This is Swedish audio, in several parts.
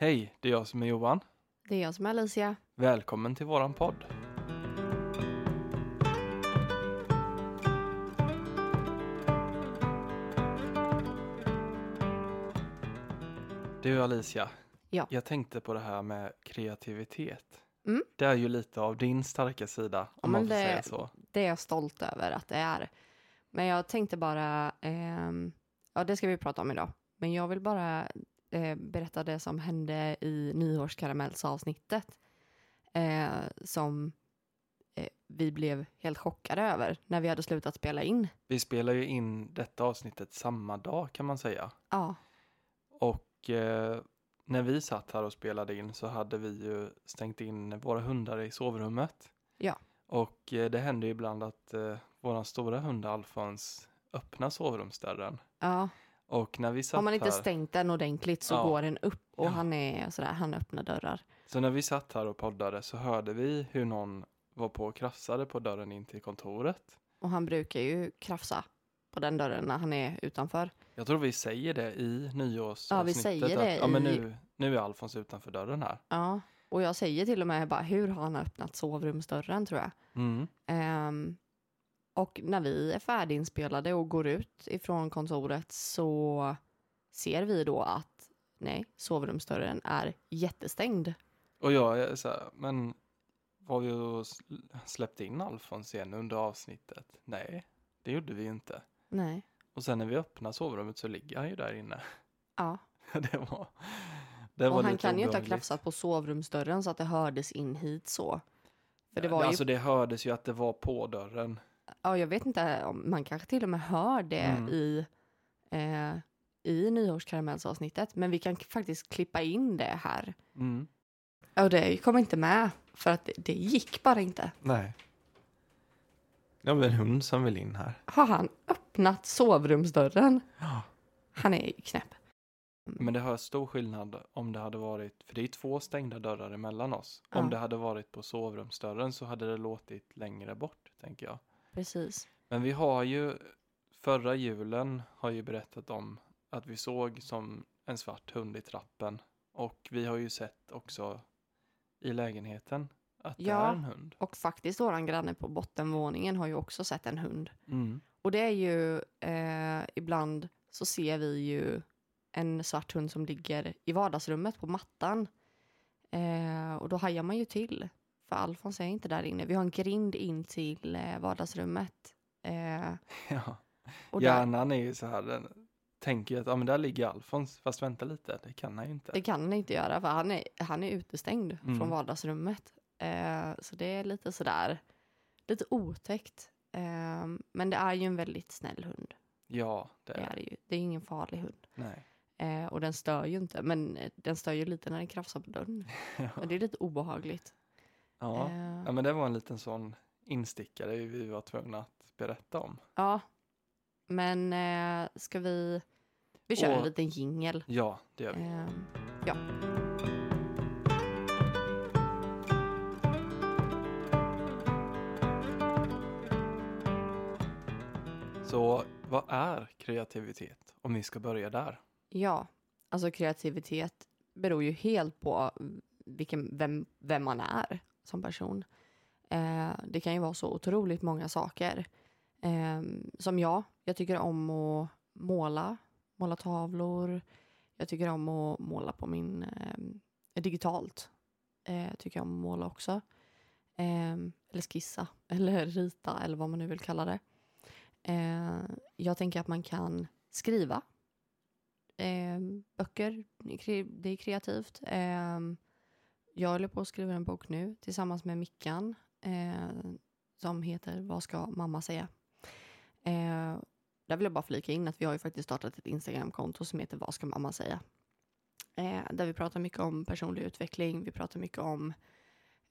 Hej, det är jag som är Johan. Det är jag som är Alicia. Välkommen till våran podd. Du Alicia, Ja. jag tänkte på det här med kreativitet. Mm. Det är ju lite av din starka sida, om men man får det- säga så. Det är jag stolt över att det är. Men jag tänkte bara, ehm, ja det ska vi prata om idag. Men jag vill bara eh, berätta det som hände i nyårskaramellsavsnittet. Eh, som eh, vi blev helt chockade över när vi hade slutat spela in. Vi spelar ju in detta avsnittet samma dag kan man säga. Ja, Och eh, när vi satt här och spelade in så hade vi ju stängt in våra hundar i sovrummet. Ja. Och eh, det händer ju ibland att eh, våran stora hund Alfons öppnar sovrumsdörren. ja. Och när vi satt Har man inte här, stängt den ordentligt så Ja. går den upp och Ja. han är sådär, han öppnar dörrar. så när vi satt här och poddade så hörde vi hur någon var på och krafsade på dörren in till kontoret. Och han brukar ju krafsa på den dörren när han är utanför. Jag tror vi säger det i nyårsavsnittet. Ja, vi säger det att, ja, men nu, nu är Alfons utanför dörren här. Ja, och jag säger till och med bara hur har han öppnat sovrumsdörren tror jag. Mm. Ehm, och när vi är färdiginspelade och går ut ifrån kontoret så ser vi då att nej, sovrumsdörren är jättestängd. Och jag är så här, men var vi och sl- släppte in Alfons igen under avsnittet? Nej, det gjorde vi inte. Nej. Och sen när vi öppnar sovrummet så ligger han ju där inne. Ja, det var, det var och han kan ju inte ha krafsat på sovrumsdörren så att det hördes in hit så. För det Ja, var ju, Alltså det hördes ju att det var på dörren. Ja jag vet inte, om man kanske till och med hör det Mm. i, eh, i nyårskaramellsavsnittet. Men vi kan faktiskt klippa in det här. Mm. Och det kom inte med för att det, det gick bara inte. Nej. Det var en hund som vill in här. Har han öppnat sovrumsdörren? Ja. Han är knäpp. Men det har stor skillnad om det hade varit, för det är två stängda dörrar emellan oss. Ja. Om det hade varit på sovrumsdörren så hade det låtit längre bort, tänker jag. Precis. Men vi har ju, förra julen har ju berättat om att vi såg som en svart hund i trappen. Och vi har ju sett också i lägenheten att det Ja. är en hund. Och faktiskt våran granne på bottenvåningen har ju också sett en hund. Mm. Och det är ju eh, ibland så ser vi ju en svart hund som ligger i vardagsrummet på mattan. Eh, och då hajar man ju till. För Alfons är inte där inne. Vi har en grind in till eh, vardagsrummet. Eh, Ja. och där, Hjärnan är ju så här, den tänker ju att ja, men där ligger Alfons, fast vänta lite, det kan han ju inte. det kan han inte göra för han är, han är utestängd Mm. från vardagsrummet. Eh, så det är lite sådär, lite otäckt. Eh, men det är ju en väldigt snäll hund. Ja, det Det är är det ju. Det är ingen farlig hund. Nej. Eh, och den stör ju inte, men den stör ju lite när den krafsar på dörren. Ja. Och det är lite obehagligt. Ja. Eh, ja, men det var en liten sån instickare vi var tvungna att berätta om. ja. Men eh, ska vi... Vi kör en Och- liten jingel. Ja, det gör vi. Eh, ja. Så vad är kreativitet? Om vi ska börja där. ja, alltså kreativitet beror ju helt på vilken, vem, vem man är som person. Eh, det kan ju vara så otroligt många saker. Eh, som jag, jag tycker om att måla, måla tavlor. Jag tycker om att måla på min, eh, digitalt. Eh, tycker jag om att måla också. Eh, eller skissa, eller rita, eller vad man nu vill kalla det. Eh, jag tänker att man kan skriva. Eh, böcker, det är det är kreativt. Ehm, jag håller på att skriva en bok nu tillsammans med Mickan eh, som heter Vad ska mamma säga? Eh, där vill jag bara flika in att vi har ju faktiskt startat ett Instagramkonto som heter Vad ska mamma säga? Eh, där vi pratar mycket om personlig utveckling, vi pratar mycket om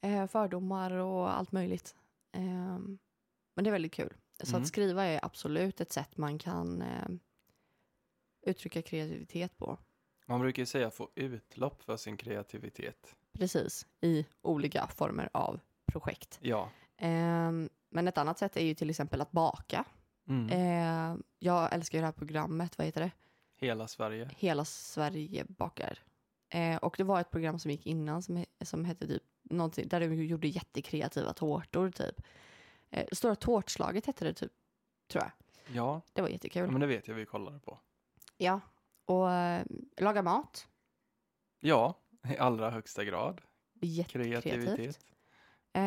eh, fördomar och allt möjligt. Eh, men det är väldigt kul. Så Mm. att skriva är absolut ett sätt man kan eh, uttrycka kreativitet på. Man brukar ju säga få utlopp för sin kreativitet. Precis, i olika former av projekt. Ja. Ehm, men ett annat sätt är ju till exempel att baka. Mm. Ehm, jag älskar ju det här programmet, vad heter det? Hela Sverige. Hela Sverige bakar. Eh, och det var ett program som gick innan som, som hette typ någonting, där de gjorde jättekreativa tårtor typ. Eh, Stora tårtslaget hette det typ, tror jag. Ja, Det var jättekul. ja, men det vet jag vi kollade på. Ja, och eh, laga mat. Ja, i allra högsta grad. Kreativitet. Eh,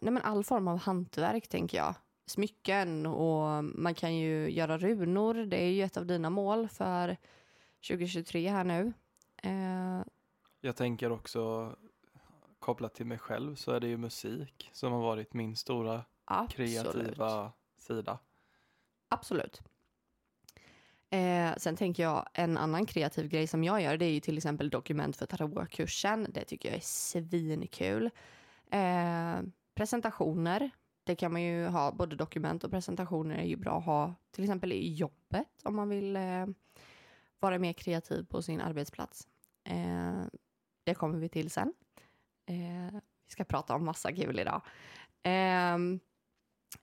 nej men all form av hantverk tänker jag. Smycken och man kan ju göra runor. Det är ju ett av dina mål för 2023 här nu. Eh, Jag tänker också kopplat till mig själv så är det ju musik som har varit min stora absolut. kreativa sida. Absolut. Eh, sen tänker jag en annan kreativ grej som jag gör det är ju till exempel dokument för tarotkursen. Det tycker jag är svinkul. Eh, presentationer. Det kan man ju ha, både dokument och presentationer är ju bra att ha till exempel i jobbet om man vill eh, vara mer kreativ på sin arbetsplats. Eh, det kommer vi till sen. Eh, vi ska prata om massa kul idag. Eh,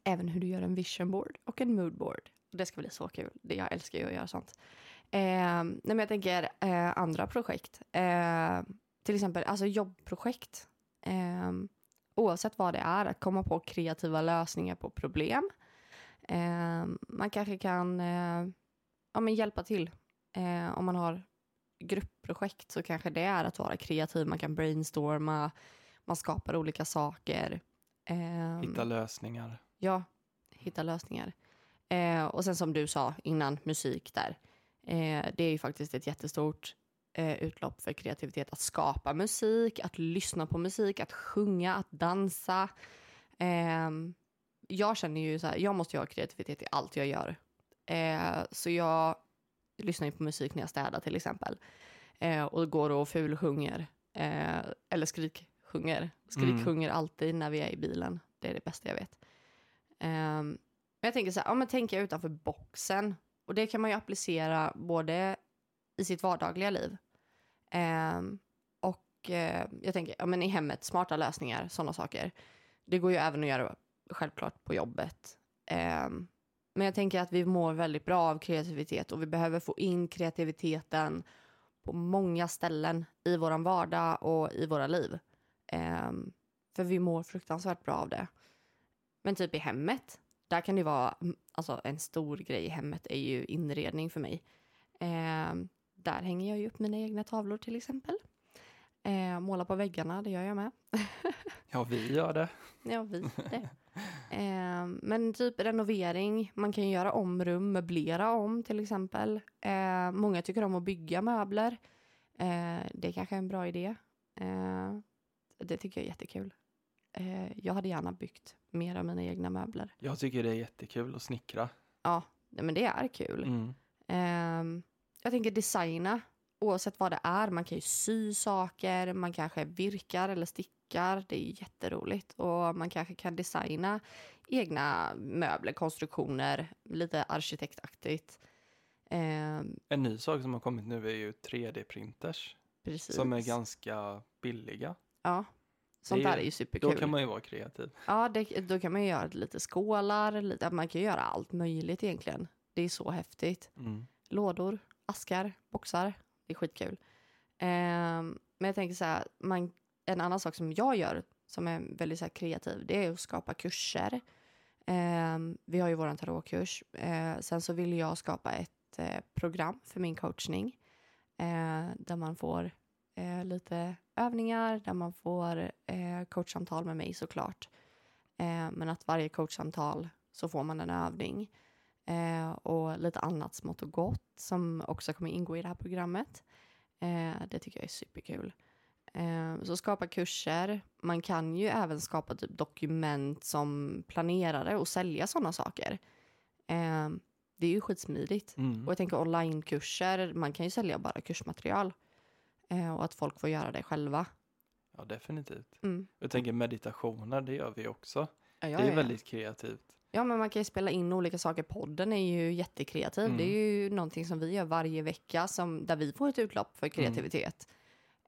även hur du gör en vision board och en mood board. Det ska bli så kul. Jag älskar ju att göra sånt. Eh, nej, men jag tänker eh, andra projekt. Eh, till exempel alltså jobbprojekt. Eh, oavsett vad det är, att komma på kreativa lösningar på problem. Eh, man kanske kan eh, ja, men hjälpa till. Eh, om man har gruppprojekt så kanske det är att vara kreativ. Man kan brainstorma, man skapar olika saker. Eh, Hitta lösningar. Ja, hitta lösningar. Eh, och sen som du sa innan, musik där. Eh, det är ju faktiskt ett jättestort eh, utlopp för kreativitet. Att skapa musik, att lyssna på musik, att sjunga, att dansa. Eh, jag känner ju så här, jag måste ju ha kreativitet i allt jag gör. Eh, så jag lyssnar ju på musik när jag städar till exempel. Eh, och går och fulsjunger. Eller skriksjunger. Skriksjunger alltid när vi är i bilen. Det är det bästa jag vet. Men jag tänker så här, ja men tänka utanför boxen. Och det kan man ju applicera både i sitt vardagliga liv. Eh, och eh, jag tänker, ja men i hemmet, smarta lösningar, sådana saker. Det går ju även att göra självklart på jobbet. Eh, men jag tänker att vi mår väldigt bra av kreativitet och vi behöver få in kreativiteten på många ställen i vår vardag och i våra liv. Ehm, för vi mår fruktansvärt bra av det. Men typ i hemmet, där kan det vara, mm, alltså en stor grej i hemmet är ju inredning för mig. Ehm, där hänger jag ju upp mina egna tavlor till exempel. Eh, måla på väggarna, det gör jag med. Ja, vi gör det. Ja, vi det. Eh, men typ renovering, man kan ju göra om rum, möblera om till exempel. Eh, många tycker om att bygga möbler. Eh, det är kanske är en bra idé. Eh, det tycker jag är jättekul. Eh, jag hade gärna byggt mer av mina egna möbler. Jag tycker det är jättekul att snickra. Ja, men det är kul. Mm. Ehm, jag tänker designa, oavsett vad det är. Man kan ju sy saker, man kanske virkar eller stickar. Det är jätteroligt. Och man kanske kan designa egna möbler, konstruktioner, lite arkitektaktigt. Ehm, En ny sak som har kommit nu är ju 3D-printers precis. som är ganska billiga. Ja, sånt Det är- där är ju Då superkul. kan man ju vara kreativ. Ja, det, då kan man ju göra lite skålar, lite, man kan ju göra allt möjligt egentligen. Det är så häftigt. Mm. lådor, askar, boxar. Det är skitkul. Ehm, men jag tänker så här, man, en annan sak som jag gör som är väldigt så här, kreativ, det är att skapa kurser. Ehm, vi har ju vår tarotkurs. Uh, sen så vill jag skapa ett eh, program för min coachning eh, där man får eh, lite övningar, där man får eh, coachsamtal med mig såklart. Eh, men att varje coachsamtal så får man en övning eh, och lite annat smått och gott som också kommer ingå i det här programmet. Eh, det tycker jag är superkul. Eh, så skapa kurser. Man kan ju även skapa typ dokument som planerare och sälja sådana saker. Eh, det är ju skitsmidigt. Mm. Och jag tänker onlinekurser, man kan ju sälja bara kursmaterial. Eh, och att folk får göra det själva. Ja, definitivt. Mm. Jag tänker meditationer, det gör vi också. Ja, det är ja. väldigt kreativt. Ja, men man kan ju spela in olika saker. Podden är ju jättekreativ. Mm. Det är ju någonting som vi gör varje vecka som, där vi får ett utlopp för kreativitet.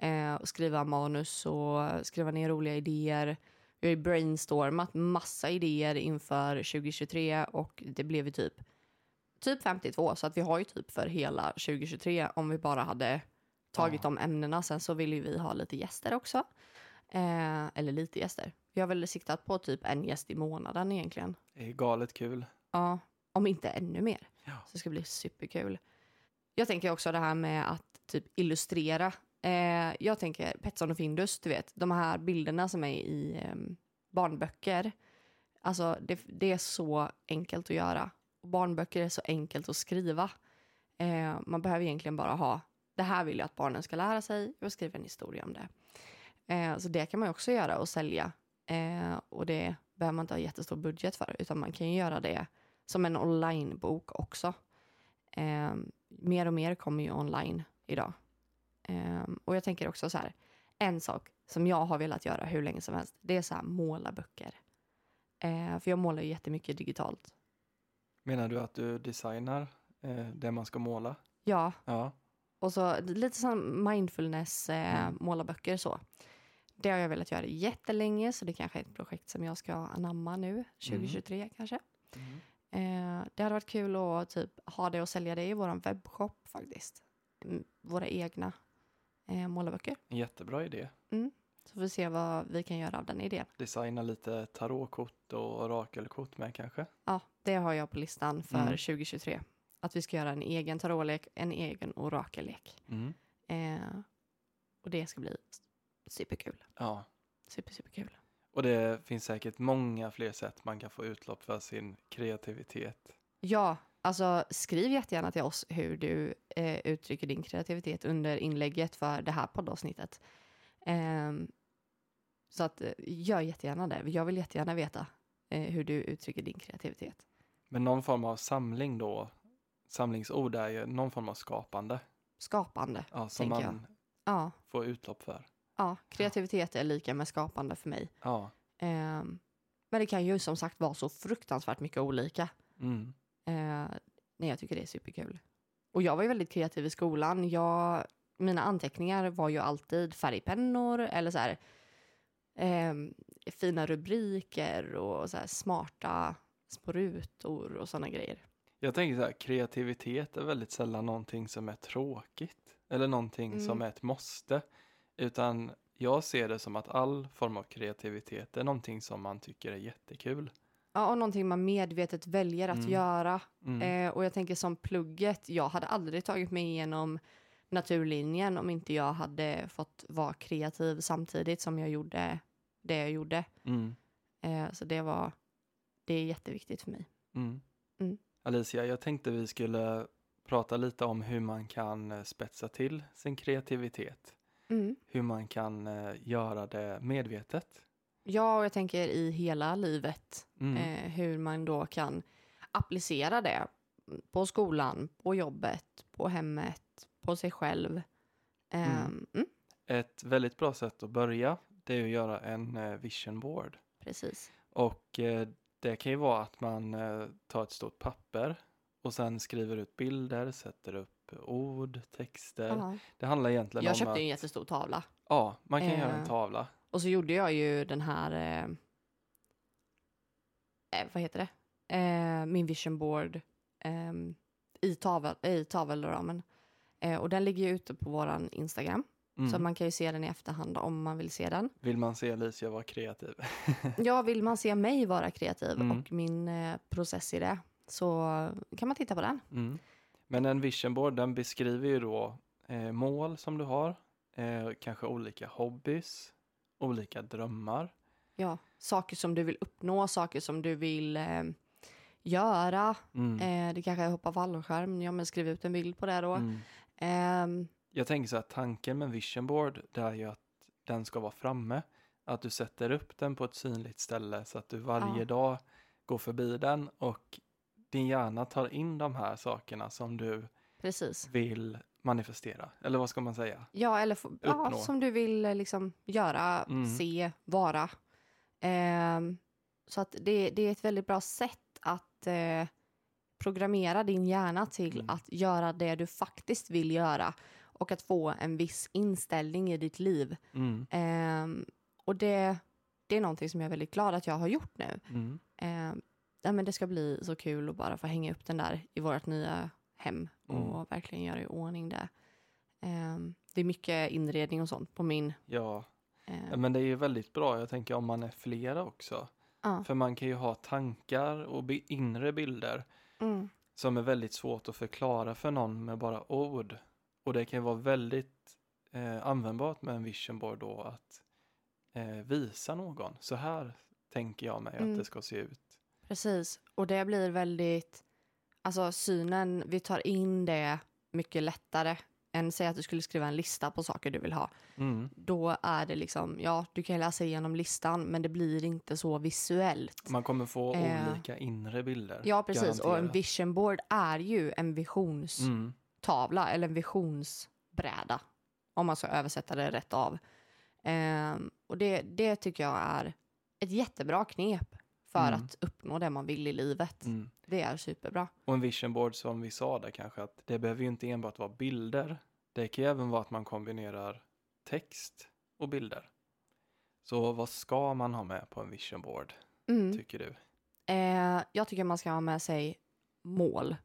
Eh, och skriva manus och skriva ner roliga idéer. Vi har ju brainstormat massa idéer inför 2023 och det blev ju typ, typ 52 så att vi har ju typ för hela 2023 om vi bara hade tagit de ämnena. Sen så vill ju vi ha lite gäster också. Eh, eller lite gäster. Vi har väl siktat på typ en gäst i månaden egentligen. Det är galet kul. Ja, om inte ännu mer. Ja. Så det ska bli superkul. Jag tänker också det här med att typ illustrera. Eh, jag tänker Petson och Findus, du vet, de här bilderna som är i eh, barnböcker. Alltså det, det är så enkelt att göra. Och barnböcker är så enkelt att skriva. Eh, man behöver egentligen bara ha, det här vill jag att barnen ska lära sig, jag skriver en historia om det. Eh, så det kan man också göra och sälja. Eh, och det behöver man inte ha jättestor budget för, utan man kan ju göra det som en onlinebok också. Eh, mer och mer kommer ju online idag. Eh, och jag tänker också så här, en sak som jag har velat göra hur länge som helst, det är så här måla böcker. Eh, för jag målar ju jättemycket digitalt. Menar du att du designar eh, det man ska måla? Ja, Ja. Och så lite som mindfulness eh, Mm. målarböcker så. Det har jag velat göra jättelänge, så det kanske är ett projekt som jag ska anamma nu, 2023 kanske. Eh, det hade varit kul att typ ha det och sälja det i vår webbshop faktiskt. Mm, våra egna eh, målarböcker. En jättebra idé. Så får vi se vad vi kan göra av den idén. Designa lite tarotkort och orakelkort med kanske. Ja, det har jag på listan för Mm. 2023. Att vi ska göra en egen tarotlek, en egen orakellek. Mm. Eh, och det ska bli superkul. Ja. Super, superkul. Och det finns säkert många fler sätt man kan få utlopp för sin kreativitet. Ja, alltså skriv jättegärna till oss hur du eh, uttrycker din kreativitet under inlägget för det här poddavsnittet. Ehm, så att eh, gör jättegärna det. Jag vill jättegärna veta eh, hur du uttrycker din kreativitet. Men någon form av samling då, samlingsord är ju någon form av skapande. Skapande. Ja, som man Ja, får utlopp för. ja, kreativitet är lika med skapande för mig. Ja. Ehm, men det kan ju som sagt vara så fruktansvärt mycket olika. Mm. Eh, nej, jag tycker det är superkul. Och jag var ju väldigt kreativ i skolan. Jag, mina anteckningar var ju alltid färgpennor eller så här, ehm, fina rubriker och så här smarta små rutor och sådana grejer. Jag tänker så här, kreativitet är väldigt sällan någonting som är tråkigt. Eller någonting Mm. som är ett måste. Utan jag ser det som att all form av kreativitet är någonting som man tycker är jättekul. Ja, och någonting man medvetet väljer att Mm. göra. Mm. Eh, och jag tänker som plugget, jag hade aldrig tagit mig igenom naturlinjen om inte jag hade fått vara kreativ samtidigt som jag gjorde det jag gjorde. Mm. Eh, så det var, det är jätteviktigt för mig. Mm. Alicia, jag tänkte vi skulle prata lite om hur man kan eh, spetsa till sin kreativitet. Mm. Hur man kan eh, göra det medvetet. Ja, och jag tänker i hela livet Mm. eh, hur man då kan applicera det på skolan, på jobbet, på hemmet, på sig själv. Ehm, mm, Ett väldigt bra sätt att börja det är att göra en eh, vision board. precis. Och eh, det kan ju vara att man eh, tar ett stort papper och sen skriver ut bilder, sätter upp ord, texter. Ja. Det handlar egentligen Jag om köpte att... en jättestor tavla. Ja, man kan göra en Eh, tavla. Och så gjorde jag ju den här, eh, eh, vad heter det, eh, min vision board eh, i, tavel, i tavelramen. Eh, och den ligger ju ute på våran Instagram. Mm. Så man kan ju se den i efterhand om man vill se den. Vill man se Alicia vara kreativ? Ja, vill man se mig vara kreativ Mm. och min eh, process i det så kan man titta på den. Mm. Men en vision board den beskriver ju då eh, mål som du har, eh, kanske olika hobbys, olika drömmar. Ja, saker som du vill uppnå, saker som du vill eh, göra. Mm. Eh, det kanske är hoppa fallskärm, ja men skriv ut en bild på det då. Mm. Jag tänker så att tanken med vision board det är ju att den ska vara framme. Att du sätter upp den på ett synligt ställe så att du varje Ja. dag går förbi den och din hjärna tar in de här sakerna som du precis. vill manifestera. Eller vad ska man säga? Ja, eller få, ja, som du vill eh, liksom göra, Mm. se, vara. Ehm, så att det, det är ett väldigt bra sätt att eh, programmera din hjärna till Mm. att göra det du faktiskt vill göra och att få en viss inställning i ditt liv. Mm. Ehm, och det, det är någonting som jag är väldigt glad att jag har gjort nu. Mm. Ehm, ja, men det ska bli så kul att bara få hänga upp den där i vårt nya hem och Mm. verkligen göra i ordning det. Ehm, det är mycket inredning och sånt på min. Ja, Eh, men det är ju väldigt bra. Jag tänker om man är flera också. ja. För man kan ju ha tankar och inre bilder Mm. som är väldigt svårt att förklara för någon med bara ord. Och det kan ju vara väldigt eh, användbart med en vision board då att eh, visa någon. Så här tänker jag mig Mm. att det ska se ut. Precis, och det blir väldigt, alltså synen, vi tar in det mycket lättare än säg att du skulle skriva en lista på saker du vill ha. Mm. Då är det liksom, ja, du kan läsa igenom listan, men det blir inte så visuellt. Man kommer få Eh. olika inre bilder. Ja, precis. Och en garanterat. vision board är ju en visionstavla Mm. Eller en visionsbräda. Om man ska översätta det rätt av. Ehm, och det, det tycker jag är ett jättebra knep för Mm. att uppnå det man vill i livet. Mm. Det är superbra. Och en vision board som vi sa där kanske att det behöver ju inte enbart vara bilder. Det kan ju även vara att man kombinerar text och bilder. Så vad ska man ha med på en vision board Mm. tycker du? Eh, jag tycker man ska ha med sig mål.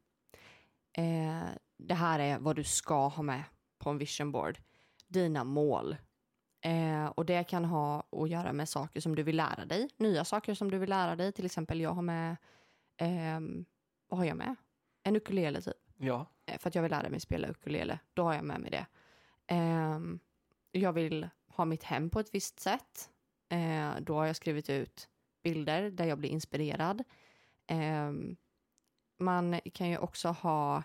Eh, det här är vad du ska ha med på en vision board. Dina mål. Eh, och det kan ha att göra med saker som du vill lära dig. Nya saker som du vill lära dig. Till exempel jag har med, ehm, vad har jag med? En ukulele typ. Ja, Eh, För att jag vill lära mig spela ukulele. Då har jag med mig det. Ehm, jag vill ha mitt hem på ett visst sätt. Eh, då har jag skrivit ut bilder där jag blir inspirerad. Ehm, man kan ju också ha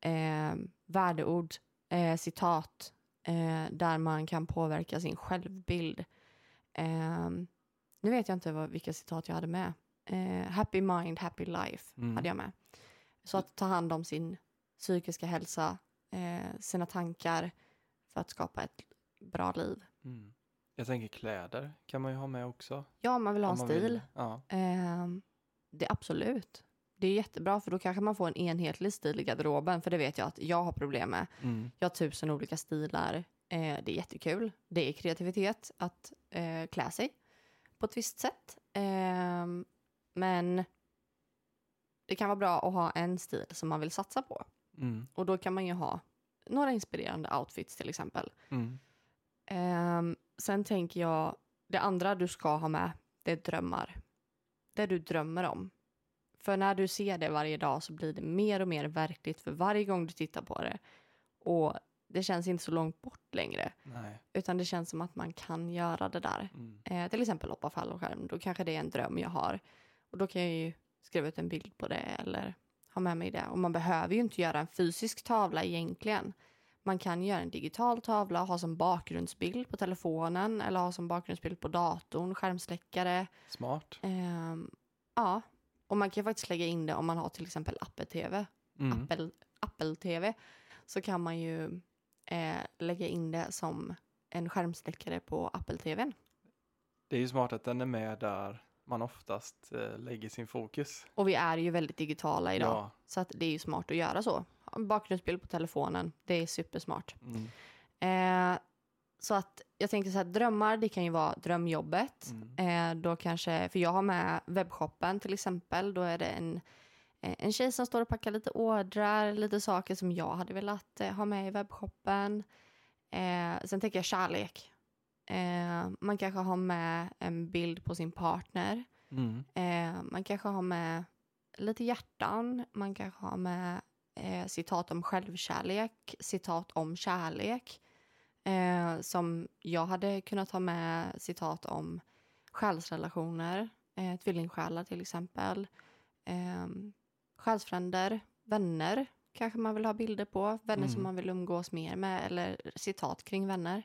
eh, värdeord, eh, citat, eh, där man kan påverka sin självbild. Ehm, nu vet jag inte vad, vilka citat jag hade med. Eh, happy mind, happy life Mm. hade jag med. Så att ta hand om sin psykiska hälsa, eh, sina tankar för att skapa ett bra liv. mm. jag tänker kläder kan man ju ha med också. Ja, man vill ha en stil. vill. Ja, det är absolut. Det är jättebra för då kanske man får en enhetlig stil i garderoben. För det vet jag att jag har problem med. mm. Jag har tusen olika stilar. Eh, det är jättekul. Det är kreativitet att eh, klä sig på ett visst sätt. Ehm, men det kan vara bra att ha en stil som man vill satsa på. Mm. Och då kan man ju ha några inspirerande outfits till exempel. Mm. Ehm, sen tänker jag, det andra du ska ha med, det är drömmar. Det du drömmer om. För när du ser det varje dag så blir det mer och mer verkligt för varje gång du tittar på det. Och det känns inte så långt bort längre. Nej. Utan det känns som att man kan göra det där. Mm. Eh, till exempel hoppa fallskärm. Då kanske det är en dröm jag har. Och då kan jag ju skriva ut en bild på det eller ha med mig det. Och man behöver ju inte göra en fysisk tavla egentligen. Man kan göra en digital tavla och ha som bakgrundsbild på telefonen eller ha som bakgrundsbild på datorn, skärmsläckare. Smart. Ehm, ja, och man kan faktiskt lägga in det om man har till exempel Apple-TV. Mm. Apple, Apple TV så kan man ju eh, lägga in det som en skärmsläckare på Apple TVn. Det är ju smart att den är med där man oftast eh, lägger sin fokus. Och vi är ju väldigt digitala idag Ja. så att det är ju smart att göra så. Bakgrundsbild på telefonen, det är supersmart. Mm. Eh, så att jag tänker så här, drömmar det kan ju vara drömjobbet. Mm. Eh, då kanske, för jag har med webbshoppen till exempel, då är det en, eh, en tjej som står och packar lite ordrar, lite saker som jag hade velat eh, ha med i webbshoppen. Eh, sen tänker jag kärlek. Eh, man kanske har med en bild på sin partner. Mm. Eh, man kanske har med lite hjärtan. Man kanske har med citat om självkärlek, citat om kärlek. Eh, som jag hade kunnat ha med citat om själsrelationer, eh, tvillingsjälar till exempel. Eh, själsfränder, vänner kanske man vill ha bilder på. Vänner som Mm. man vill umgås mer med eller citat kring vänner.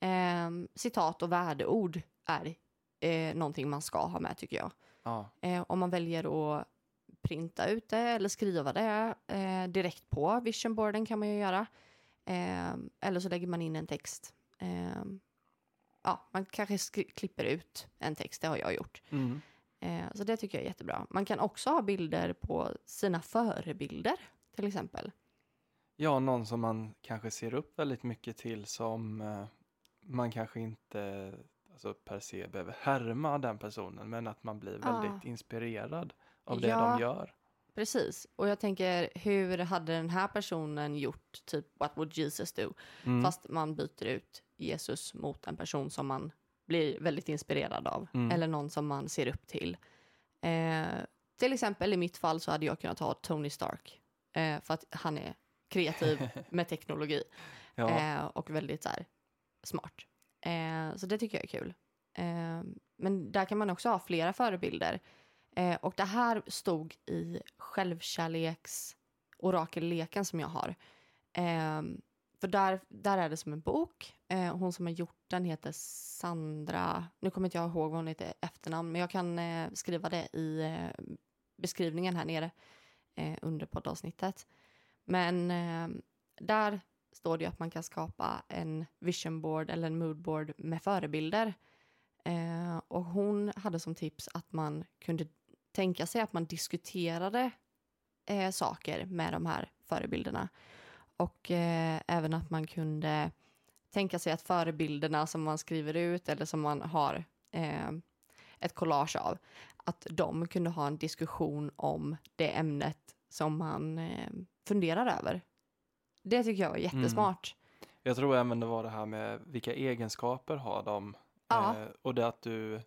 Eh, citat och värdeord är eh, någonting man ska ha med tycker jag. Ja. Eh, om man väljer att printa ut det eller skriva det eh, direkt på visionboarden kan man ju göra. Eh, eller så lägger man in en text. Eh, ja, man kanske klipper ut en text, det har jag gjort. Mm. Eh, så det tycker jag är jättebra. Man kan också ha bilder på sina förebilder till exempel. ja, någon som man kanske ser upp väldigt mycket till som eh, man kanske inte alltså, per se behöver härma den personen men att man blir Ja. väldigt inspirerad av det Ja. de gör. Precis. Och jag tänker, hur hade den här personen gjort, typ what would Jesus do? Mm. Fast man byter ut Jesus mot en person som man blir väldigt inspirerad av. Mm. Eller någon som man ser upp till. Eh, till exempel i mitt fall så hade jag kunnat ha Tony Stark. Eh, för att han är kreativ med teknologi. ja. Eh, och väldigt så här, smart. Eh, så det tycker jag är kul. Eh, men där kan man också ha flera förebilder. Eh, och det här stod i självkärleks orakelleken som jag har. Eh, för där, där är det som en bok. Eh, hon som har gjort den heter Sandra. Nu kommer inte jag ihåg vad hon heter efternamn, men jag kan eh, skriva det i eh, beskrivningen här nere eh, under poddavsnittet. Men eh, där står det ju att man kan skapa en vision board eller en mood board med förebilder. Eh, och hon hade som tips att man kunde tänka sig att man diskuterade eh, saker med de här förebilderna. Och eh, även att man kunde tänka sig att förebilderna som man skriver ut eller som man har eh, ett collage av, att de kunde ha en diskussion om det ämnet som man eh, funderar över. Det tycker jag var jättesmart. Jag tror även det var det här med vilka egenskaper har de? Ja. Eh, och det att du,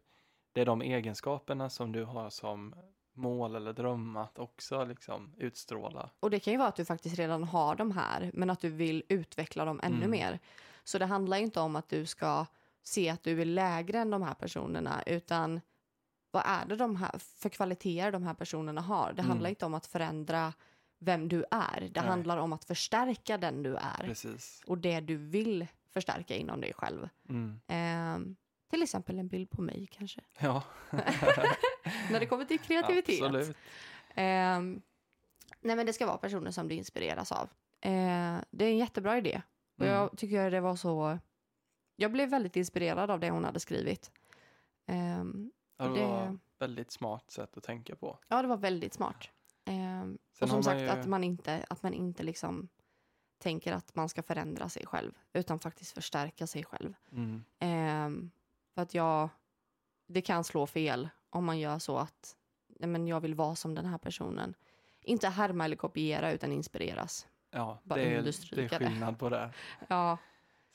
det är de egenskaperna som du har som mål eller dröm att också liksom utstråla. Och det kan ju vara att du faktiskt redan har de här, men att du vill utveckla dem ännu Mm. mer. Så det handlar inte om att du ska se att du är lägre än de här personerna, utan vad är det de här för kvaliteter de här personerna har? Det Mm. handlar inte om att förändra vem du är. Det Nej. handlar om att förstärka den du är Precis. och det du vill förstärka inom dig själv. Mm. Ehm, till exempel en bild på mig kanske. Ja, När det kommer till kreativitet. absolut. Ehm, nej men det ska vara personer som du inspireras av. Eh, det är en jättebra idé. Och Mm. jag tycker det var så... Jag blev väldigt inspirerad av det hon hade skrivit. Ehm, Ja, det det- var väldigt smart sätt att tänka på. ja, det var väldigt smart. Ehm, och som sagt ju- att man inte, att man inte liksom tänker att man ska förändra sig själv, utan faktiskt förstärka sig själv. Mm. För att jag, det kan slå fel om man gör så att nej men jag vill vara som den här personen. Inte härma eller kopiera utan inspireras. Ja, Bara det är, det är skillnad på det. Ja,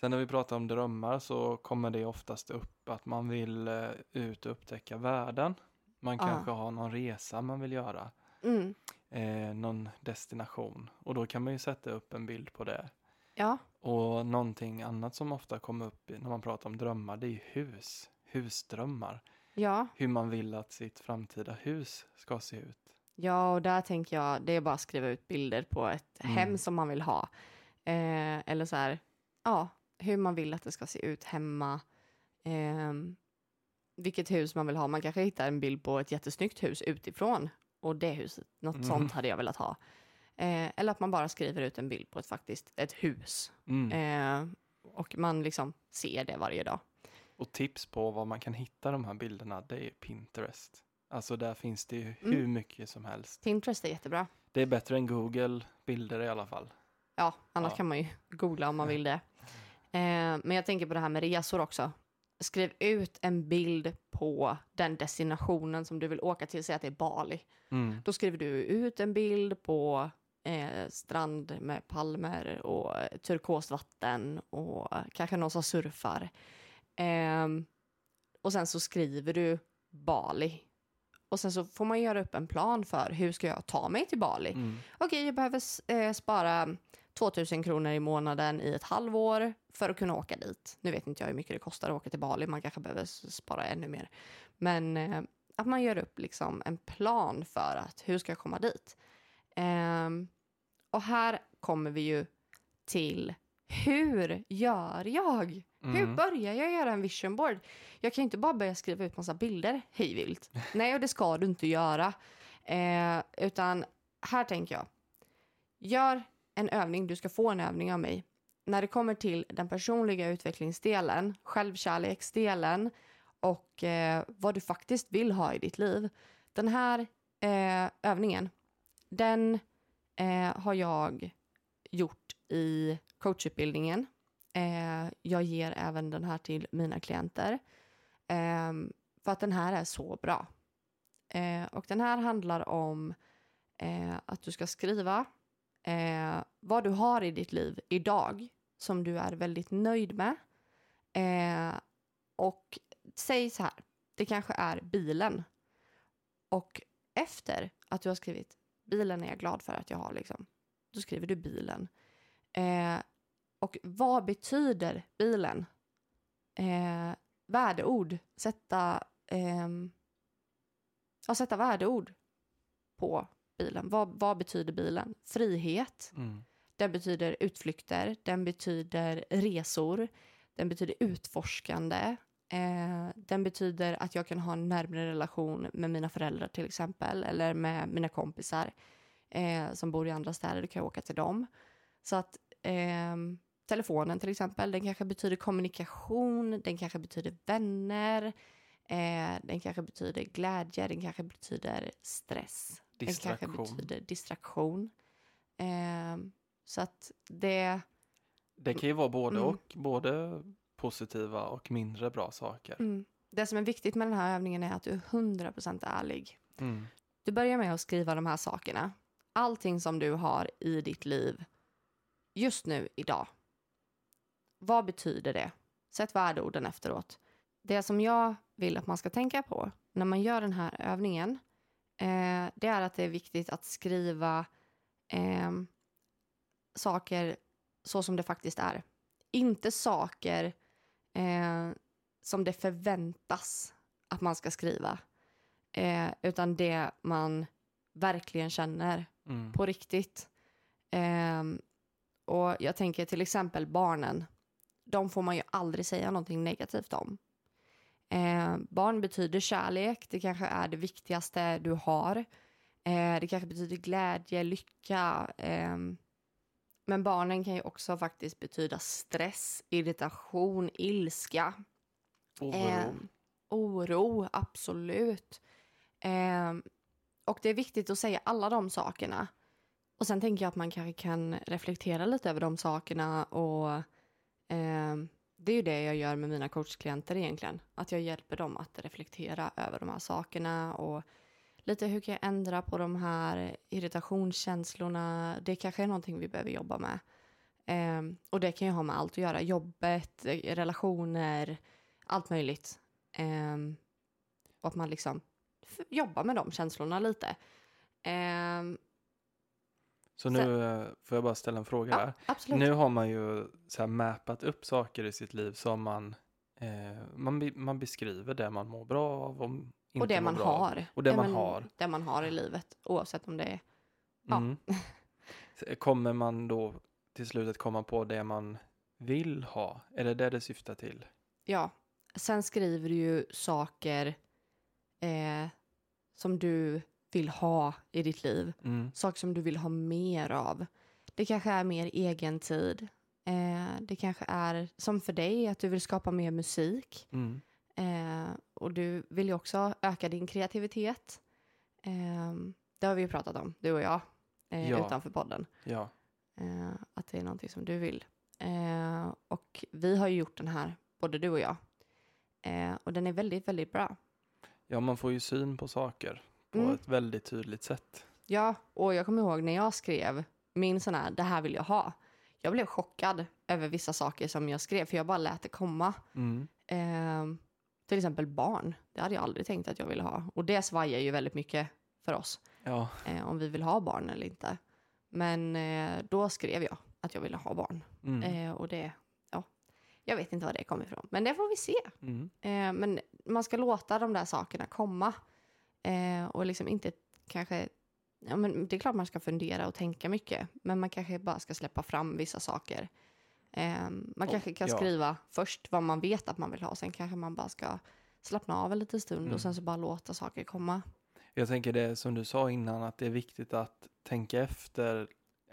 Sen när vi pratar om drömmar så kommer det oftast upp att man vill eh, ut och upptäcka världen. Man kanske har någon resa man vill göra, mm. eh, någon destination och då kan man ju sätta upp en bild på det. ja, Och någonting annat som ofta kommer upp när man pratar om drömmar, det är hus, husdrömmar. ja, Hur man vill att sitt framtida hus ska se ut. ja, och där tänker jag, det är bara att skriva ut bilder på ett Mm. hem som man vill ha. Eh, eller så här, ja, hur man vill att det ska se ut hemma. Ehm, vilket hus man vill ha. Man kanske hittar en bild på ett jättesnyggt hus utifrån. Och det huset, något Mm. sånt hade jag velat ha. Eh, eller att man bara skriver ut en bild på ett faktiskt ett hus. Mm. Eh, och man liksom ser det varje dag. Och tips på var man kan hitta de här bilderna, det är Pinterest. Alltså där finns det ju Mm. hur mycket som helst. Pinterest är jättebra. Det är bättre än Google bilder i alla fall. Ja, annars Ja. kan man ju googla om man vill det. Eh, men jag tänker på det här med resor också. Skriv ut en bild på den destinationen som du vill åka till. Säg att det är Bali. Mm. Då skriver du ut en bild på eh, strand med palmer och eh, turkost vatten och eh, kanske någon som surfar. Ehm, och sen så skriver du Bali. Och sen så får man göra upp en plan för hur ska jag ta mig till Bali. Mm. Okej, jag behöver eh, spara 2000 kronor i månaden i ett halvår för att kunna åka dit. Nu vet inte jag hur mycket det kostar att åka till Bali, man kanske behöver spara ännu mer. Men eh, att man gör upp liksom en plan för att hur ska jag komma dit? Ehm, och här kommer vi ju till hur gör jag? Hur Mm. börjar jag göra en vision board? Jag kan ju inte bara börja skriva ut massa bilder hejvilt. Nej, och det ska du inte göra. Eh, utan här tänker jag. Gör en övning, du ska få en övning av mig. När det kommer till den personliga utvecklingsdelen, självkärleksdelen och eh, vad du faktiskt vill ha i ditt liv. Den här eh, övningen, den eh, har jag gjort i coachutbildningen. Eh, jag ger även den här till mina klienter. Eh, för att den här är så bra. Eh, och den här handlar om eh, att du ska skriva eh, vad du har i ditt liv idag som du är väldigt nöjd med. Eh, och säg så här, det kanske är bilen. Och efter att du har skrivit bilen är jag glad för att jag har, liksom, då skriver du bilen. Eh, och vad betyder bilen? Eh, värdeord, sätta, eh, ja, sätta värdeord på bilen. Vad, vad betyder bilen? Frihet. Mm. Den betyder utflykter, den betyder resor, den betyder utforskande. Eh, den betyder att jag kan ha en närmare relation med mina föräldrar till exempel, eller med mina kompisar eh, som bor i andra städer, då kan jag åka till dem. Så att eh, telefonen till exempel, den kanske betyder kommunikation, den kanske betyder vänner, eh, den kanske betyder glädje, den kanske betyder stress. Den kanske betyder distraktion. Eh, så att det... Det kan ju vara både Mm. och, både positiva och mindre bra saker. Mm, det som är viktigt med den här övningen är att du är 100% ärlig. Mm. Du börjar med att skriva de här sakerna. Allting som du har i ditt liv just nu, idag. Vad betyder det? Sätt värdeorden efteråt. Det som jag vill att man ska tänka på när man gör den här övningen eh, det är att det är viktigt att skriva eh, saker så som det faktiskt är. Inte saker eh, som det förväntas att man ska skriva. Eh, utan det man verkligen känner Mm. på riktigt. Ehm, och jag tänker till exempel barnen. De får man ju aldrig säga någonting negativt om. Ehm, barn betyder kärlek. Det kanske är det viktigaste du har. Eh, det kanske betyder glädje, lycka. Men barnen kan ju också faktiskt betyda stress, irritation, ilska. Oro. Ehm, oro, absolut. Ehm, och det är viktigt att säga alla de sakerna. Och sen tänker jag att man kanske kan reflektera lite över de sakerna och ehm, det är ju det jag gör med mina coachklienter egentligen. Att jag hjälper dem att reflektera över de här sakerna och lite hur kan jag ändra på de här irritationskänslorna. Det kanske är någonting vi behöver jobba med. Ehm, och det kan ju ha med allt att göra. Jobbet, eh, relationer, allt möjligt. Ehm, och att man liksom jobbar med de känslorna lite. Ehm, Så nu eh, får jag bara ställa en fråga ja, här. absolut. Nu har man ju så här mappat upp saker i sitt liv som man, eh, man, man beskriver det man mår bra av och inte och det man bra har. Och det man har. Det man har i livet, oavsett om det är... Ja. Mm. Kommer man då till slutet komma på det man vill ha? Är det det det syftar till? Ja. Sen skriver du ju saker eh, som du vill ha i ditt liv. Mm. Saker som du vill ha mer av. Det kanske är mer egen tid. Eh, det kanske är som för dig att du vill skapa mer musik. Mm. Eh, och du vill ju också öka din kreativitet. Eh, det har vi ju pratat om, du och jag, eh, Ja. utanför podden. Ja. Eh, att det är någonting som du vill. Eh, och vi har ju gjort den här, både du och jag. Eh, och den är väldigt, väldigt bra. ja, man får ju syn på saker på Mm. ett väldigt tydligt sätt. Ja, och jag kommer ihåg när jag skrev min sån här, det här vill jag ha. Jag blev chockad över vissa saker som jag skrev, för jag bara lät det komma. Mm. Till exempel barn. Det hade jag aldrig tänkt att jag ville ha. Och det svajar ju väldigt mycket för oss. Ja, Eh, om vi vill ha barn eller inte. Men eh, då skrev jag att jag ville ha barn. mm. Eh, och det, ja, jag vet inte var det kom ifrån. Men det får vi se. Mm. Eh, men man ska låta de där sakerna komma. Eh, och liksom inte kanske, ja men det är klart man ska fundera och tänka mycket. Men man kanske bara ska släppa fram vissa saker. Eh, man kanske kan ja. skriva först vad man vet att man vill ha. Sen kanske man bara ska slappna av en liten stund Mm. och sen så bara låta saker komma. Jag tänker det som du sa innan att det är viktigt att tänka efter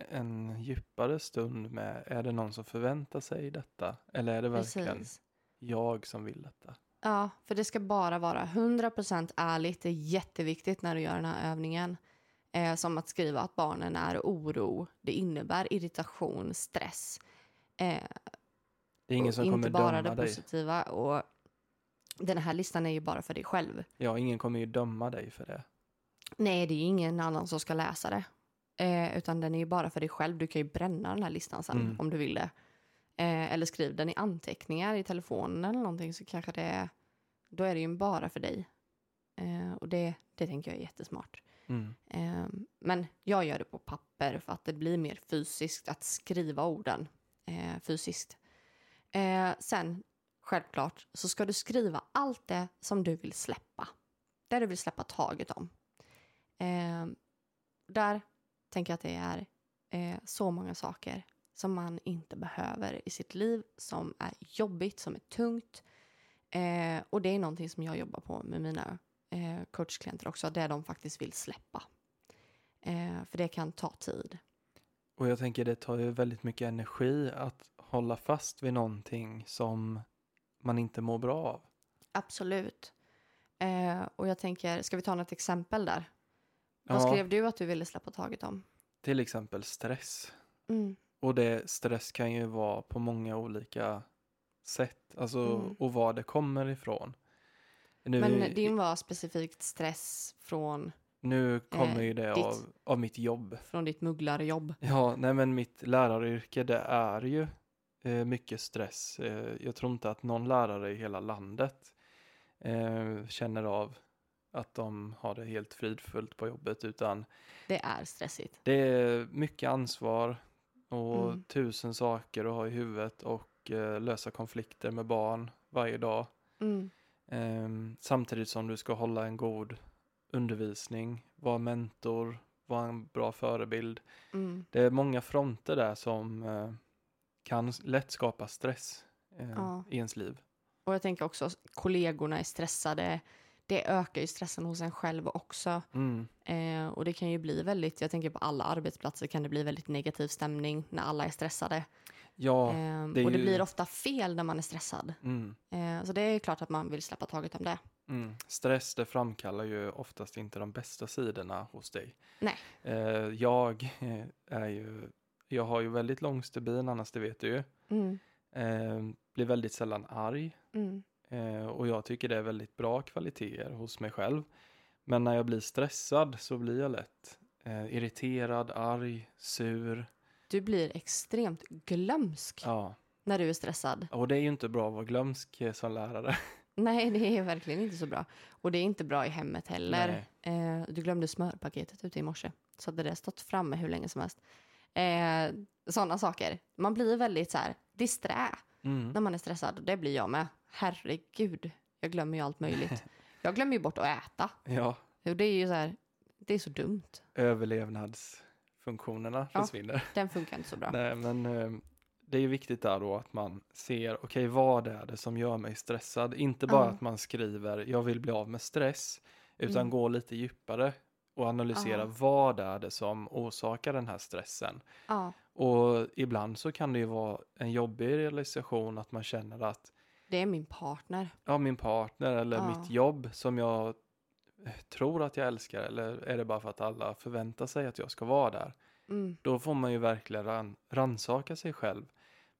en djupare stund med är det någon som förväntar sig detta? Eller är det verkligen Precis. jag som vill detta? Ja, för det ska bara vara 100% ärligt. Det är jätteviktigt när du gör den här övningen. Eh, som att skriva att barnen är oro. Det innebär irritation, stress. Eh, Det är ingen och som inte kommer bara döma det dig. positiva. Och den här listan är ju bara för dig själv. Ja, ingen kommer ju döma dig för det. Nej, det är ingen annan som ska läsa det. Eh, utan den är ju bara för dig själv. Du kan ju bränna den här listan sen Mm. om du vill det. Eh, eller skriv den i anteckningar i telefonen eller någonting så kanske det är, då är det ju bara för dig. Eh, och det, det tänker jag är jättesmart. Mm. Eh, men jag gör det på papper för att det blir mer fysiskt att skriva orden Eh, fysiskt. Eh, sen, självklart, så ska du skriva allt det som du vill släppa. Det du vill släppa taget om. Eh, där tänker jag att det är eh, så många saker som man inte behöver i sitt liv, som är jobbigt, som är tungt. Eh, och det är någonting som jag jobbar på med mina eh, coachklienter också, det de faktiskt vill släppa. Eh, för det kan ta tid. Och jag tänker det tar ju väldigt mycket energi att hålla fast vid någonting som man inte mår bra av. Absolut. Eh, och jag tänker, ska vi ta något exempel där? Vad Ja, skrev du att du ville släppa taget om? till exempel stress. Mm. Och det, stress kan ju vara på många olika sätt. Alltså, Mm. och var det kommer ifrån. Nu, Men din var specifikt stress från, nu kommer eh, ju det ditt- av, av mitt jobb. från ditt mugglarjobb. Ja, nej men mitt läraryrke det är ju eh, mycket stress. Eh, jag tror inte att någon lärare i hela landet eh, känner av att de har det helt fridfullt på jobbet utan Det är stressigt. det är mycket ansvar och Mm. tusen saker att ha i huvudet och eh, lösa konflikter med barn varje dag. Mm. Ehm, samtidigt som du ska hålla en god undervisning, vara mentor, vara en bra förebild. Mm. Det är många fronter där som eh, kan lätt skapa stress eh, Ja. i ens liv. Och jag tänker också, kollegorna är stressade. Det ökar ju stressen hos en själv också. Mm. Eh, och det kan ju bli väldigt, jag tänker på alla arbetsplatser kan det bli väldigt negativ stämning när alla är stressade. Ja, Eh, det är och det ju- blir ofta fel när man är stressad. mm, Eh, så det är klart att man vill släppa taget om det. Mm. stress det framkallar ju oftast inte de bästa sidorna hos dig. Nej. Eh, jag eh, är ju, jag har ju väldigt lång stubin annars det vet du ju. Mm. Eh, blir väldigt sällan arg. Mm. Eh, och jag tycker det är väldigt bra kvaliteter hos mig själv. Men när jag blir stressad så blir jag lätt eh, irriterad, arg, sur. Du blir extremt glömsk Ja, när du är stressad. och det är ju inte bra att vara glömsk eh, som lärare. Nej, det är verkligen inte så bra. Och det är inte bra i hemmet heller. Eh, du glömde smörpaketet ute i morse. Så hade det stått framme hur länge som helst. Eh, Sådana saker. Man blir väldigt så här disträ Mm. när man är stressad. Och det blir jag med. Herregud, jag glömmer ju allt möjligt. Jag glömmer ju bort att äta. Ja, Och det är ju så här, det är så dumt. överlevnadsfunktionerna Ja. försvinner. Den funkar inte så bra. Nej, men eh, det är ju viktigt där då att man ser, okej vad är det som gör mig stressad? Inte bara Ja. att man skriver, jag vill bli av med stress, utan Mm. gå lite djupare och analysera Ja. vad är det som orsakar den här stressen. Ja, Och ibland så kan det ju vara en jobbig realisation att man känner att det är min partner. ja, min partner eller Ja. mitt jobb som jag eh, tror att jag älskar eller är det bara för att alla förväntar sig att jag ska vara där? Mm. Då får man ju verkligen ran, ransaka sig själv.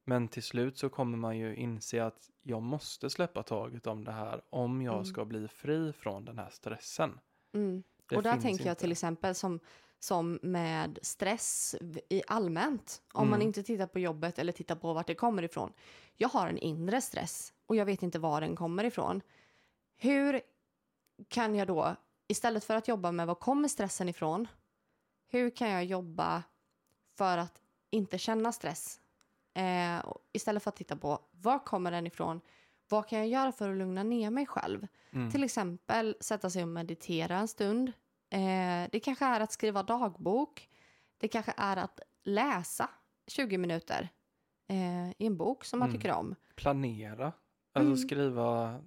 Men till slut så kommer man ju inse att jag måste släppa taget om det här om jag Mm. ska bli fri från den här stressen. Mm. Och där tänker jag inte. till exempel som, som med stress i allmänt. Om man Mm. inte tittar på jobbet eller tittar på vart det kommer ifrån. Jag har en inre stress och jag vet inte var den kommer ifrån. Hur kan jag då, istället för att jobba med var kommer stressen ifrån, hur kan jag jobba för att inte känna stress? Eh, istället för att titta på var kommer den ifrån, vad kan jag göra för att lugna ner mig själv? Mm. Till exempel sätta sig och meditera en stund. Eh, det kanske är att skriva dagbok. Det kanske är att läsa 20 minuter eh, i en bok som man Mm. tycker om. Planera, alltså Mm. skriva